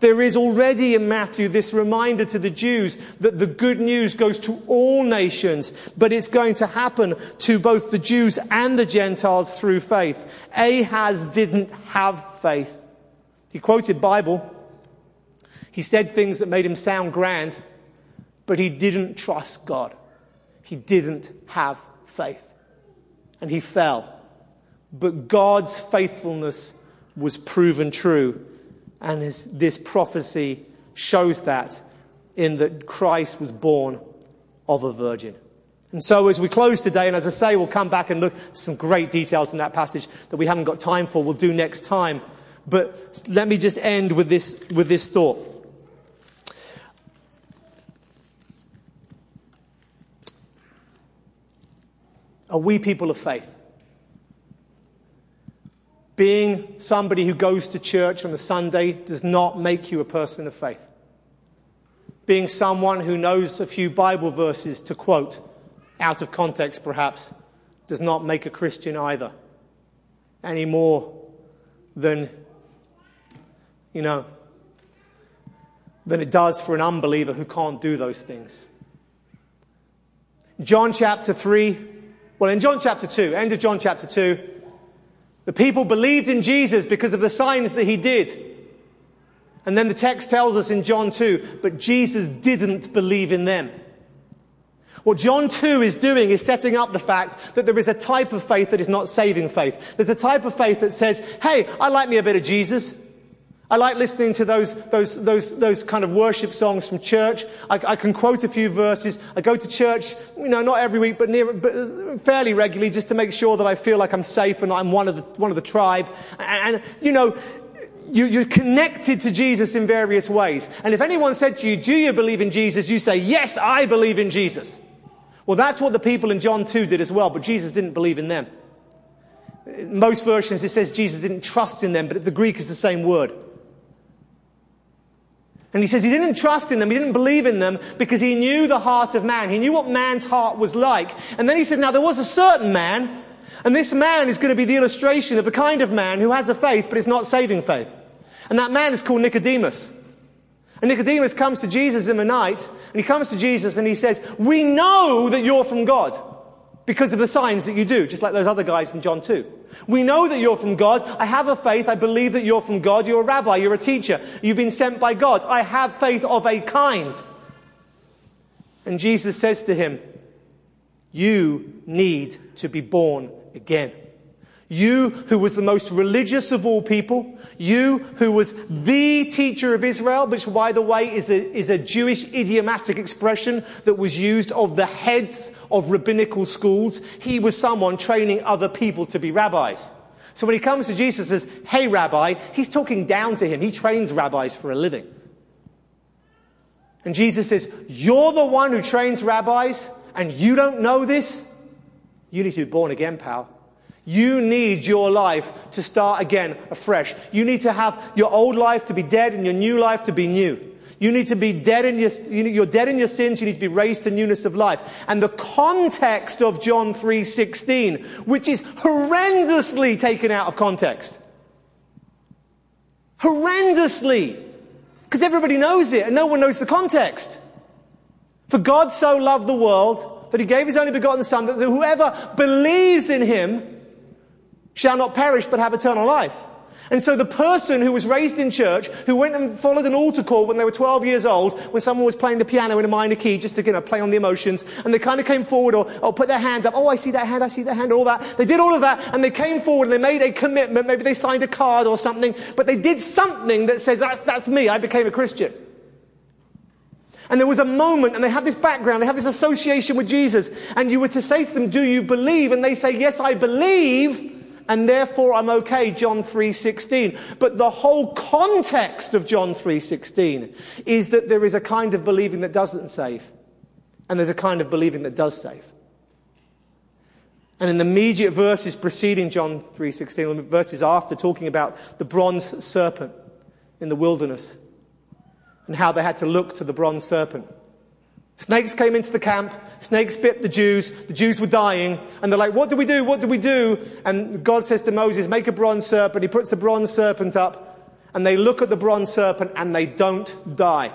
There is already in Matthew this reminder to the Jews that the good news goes to all nations, but it's going to happen to both the Jews and the Gentiles through faith. Ahaz didn't have faith. He quoted Bible. He said things that made him sound grand, but he didn't trust God. he didn't have faith. And he fell. But God's faithfulness was proven true. And his, this prophecy shows that in that Christ was born of a virgin. And so as we close today, and as I say, we'll come back and look at some great details in that passage that we haven't got time for. We'll do next time. But let me just end with this, with this thought. Are we people of faith? Being somebody who goes to church on a Sunday does not make you a person of faith. Being someone who knows a few Bible verses to quote, out of context perhaps, does not make a Christian either. Any more than, you know, than it does for an unbeliever who can't do those things. John chapter 3, well, in John chapter 2, end of John chapter 2, the people believed in Jesus because of the signs that he did. And then the text tells us in John 2, but Jesus didn't believe in them. What John 2 is doing is setting up the fact that there is a type of faith that is not saving faith. There's a type of faith that says, hey, I like me a bit of Jesus. I like listening to those, those, those, those kind of worship songs from church. I, I, can quote a few verses. I go to church, you know, not every week, but, near, but uh, fairly regularly just to make sure that I feel like I'm safe and I'm one of the, one of the tribe. And, and you know, you, you're connected to Jesus in various ways. And if anyone said to you, do you believe in Jesus? You say, yes, I believe in Jesus. Well, that's what the people in John 2 did as well, but Jesus didn't believe in them. Most versions it says Jesus didn't trust in them, but the Greek is the same word. And he says he didn't trust in them, he didn't believe in them because he knew the heart of man. He knew what man's heart was like. And then he said, now there was a certain man, and this man is going to be the illustration of the kind of man who has a faith, but it's not saving faith. And that man is called Nicodemus. And Nicodemus comes to Jesus in the night, and he comes to Jesus and he says, we know that you're from God because of the signs that you do, just like those other guys in John 2. We know that you're from God. I have a faith. I believe that you're from God. You're a rabbi. You're a teacher. You've been sent by God. I have faith of a kind. And Jesus says to him, you need to be born again. You who was the most religious of all people, you who was the teacher of Israel, which by the way is a, is a Jewish idiomatic expression that was used of the heads of rabbinical schools. He was someone training other people to be rabbis. So when he comes to Jesus and says, hey rabbi, he's talking down to him. He trains rabbis for a living. And Jesus says, you're the one who trains rabbis and you don't know this? You need to be born again, pal. You need your life to start again afresh. You need to have your old life to be dead and your new life to be new. You need to be dead in your, you're dead in your sins. You need to be raised to newness of life. And the context of John 3.16, which is horrendously taken out of context. Horrendously. Because everybody knows it and no one knows the context. For God so loved the world that he gave his only begotten son that whoever believes in him shall not perish but have eternal life. And so the person who was raised in church, who went and followed an altar call when they were 12 years old, when someone was playing the piano in a minor key just to, you know, play on the emotions, and they kind of came forward or, or put their hand up, oh, I see that hand, I see that hand, all that. They did all of that, and they came forward and they made a commitment, maybe they signed a card or something, but they did something that says, that's, that's me, I became a Christian. And there was a moment, and they have this background, they have this association with Jesus, and you were to say to them, do you believe? And they say, yes, I believe and therefore I'm okay, John 3.16. But the whole context of John 3.16 is that there is a kind of believing that doesn't save, and there's a kind of believing that does save. And in the immediate verses preceding John 3.16, verses after, talking about the bronze serpent in the wilderness, and how they had to look to the bronze serpent. Snakes came into the camp. Snakes bit the Jews. The Jews were dying. And they're like, what do we do? What do we do? And God says to Moses, make a bronze serpent. He puts the bronze serpent up. And they look at the bronze serpent and they don't die.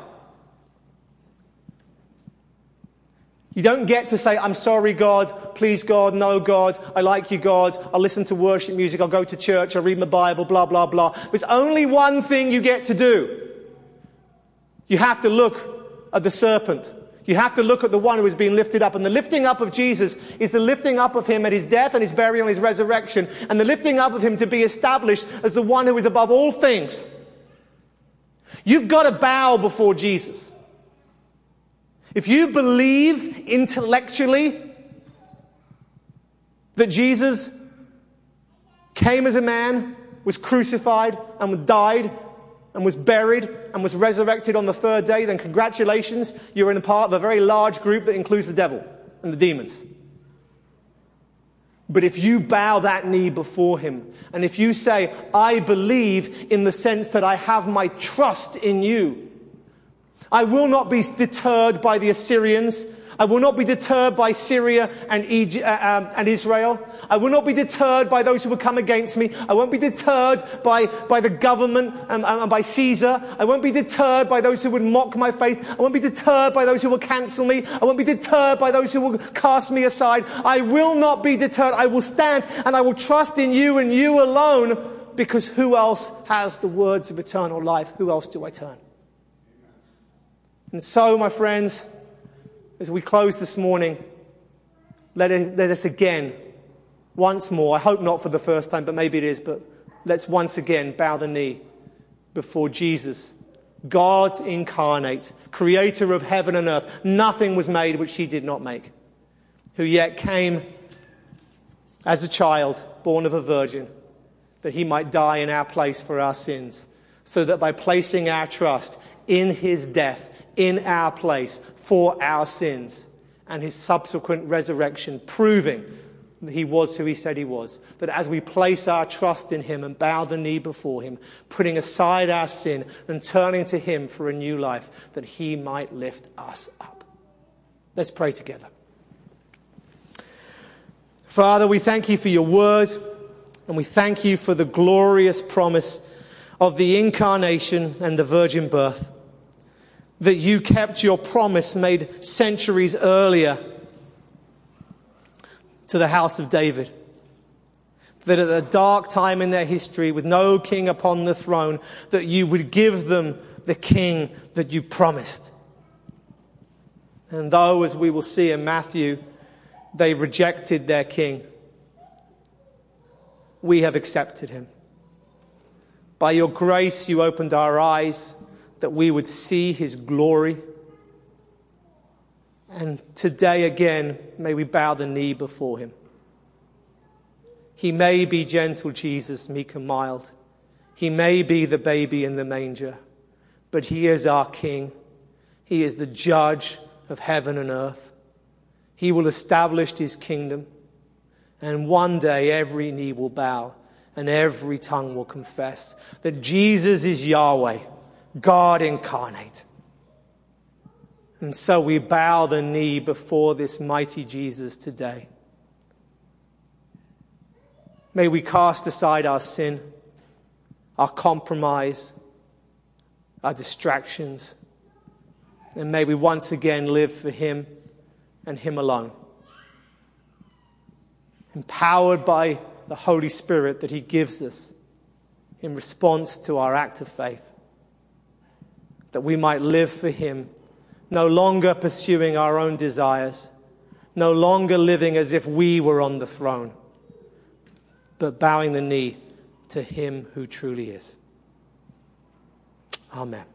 You don't get to say, I'm sorry, God. Please, God. No, God. I like you, God. I'll listen to worship music. I'll go to church. I'll read my Bible, blah, blah, blah. There's only one thing you get to do. You have to look at the serpent. You have to look at the one who is being lifted up. And the lifting up of Jesus is the lifting up of him at his death and his burial and his resurrection. And the lifting up of him to be established as the one who is above all things. You've got to bow before Jesus. If you believe intellectually that Jesus came as a man, was crucified and died and was buried and was resurrected on the third day, then congratulations, you're in a part of a very large group that includes the devil and the demons. But if you bow that knee before him, and if you say, I believe in the sense that I have my trust in you, I will not be deterred by the Assyrians I will not be deterred by Syria and, Egypt, uh, um, and Israel. I will not be deterred by those who will come against me. I won't be deterred by, by the government and, and by Caesar. I won't be deterred by those who would mock my faith. I won't be deterred by those who will cancel me. I won't be deterred by those who will cast me aside. I will not be deterred. I will stand and I will trust in you and you alone because who else has the words of eternal life? Who else do I turn? And so, my friends, as we close this morning, let, it, let us again, once more, I hope not for the first time, but maybe it is, but let's once again bow the knee before Jesus, God incarnate, creator of heaven and earth. Nothing was made which he did not make, who yet came as a child, born of a virgin, that he might die in our place for our sins, so that by placing our trust in his death, in our place for our sins and his subsequent resurrection, proving that he was who he said he was. That as we place our trust in him and bow the knee before him, putting aside our sin and turning to him for a new life, that he might lift us up. Let's pray together. Father, we thank you for your word and we thank you for the glorious promise of the incarnation and the virgin birth that you kept your promise made centuries earlier to the house of David. That at a dark time in their history, with no king upon the throne, that you would give them the king that you promised. And though, as we will see in Matthew, they rejected their king, we have accepted him. By your grace, you opened our eyes that we would see his glory. And today again, may we bow the knee before him. He may be gentle Jesus, meek and mild. He may be the baby in the manger, but he is our king. He is the judge of heaven and earth. He will establish his kingdom. And one day every knee will bow and every tongue will confess that Jesus is Yahweh God incarnate. And so we bow the knee before this mighty Jesus today. May we cast aside our sin, our compromise, our distractions, and may we once again live for Him and Him alone. Empowered by the Holy Spirit that He gives us in response to our act of faith that we might live for Him, no longer pursuing our own desires, no longer living as if we were on the throne, but bowing the knee to Him who truly is. Amen.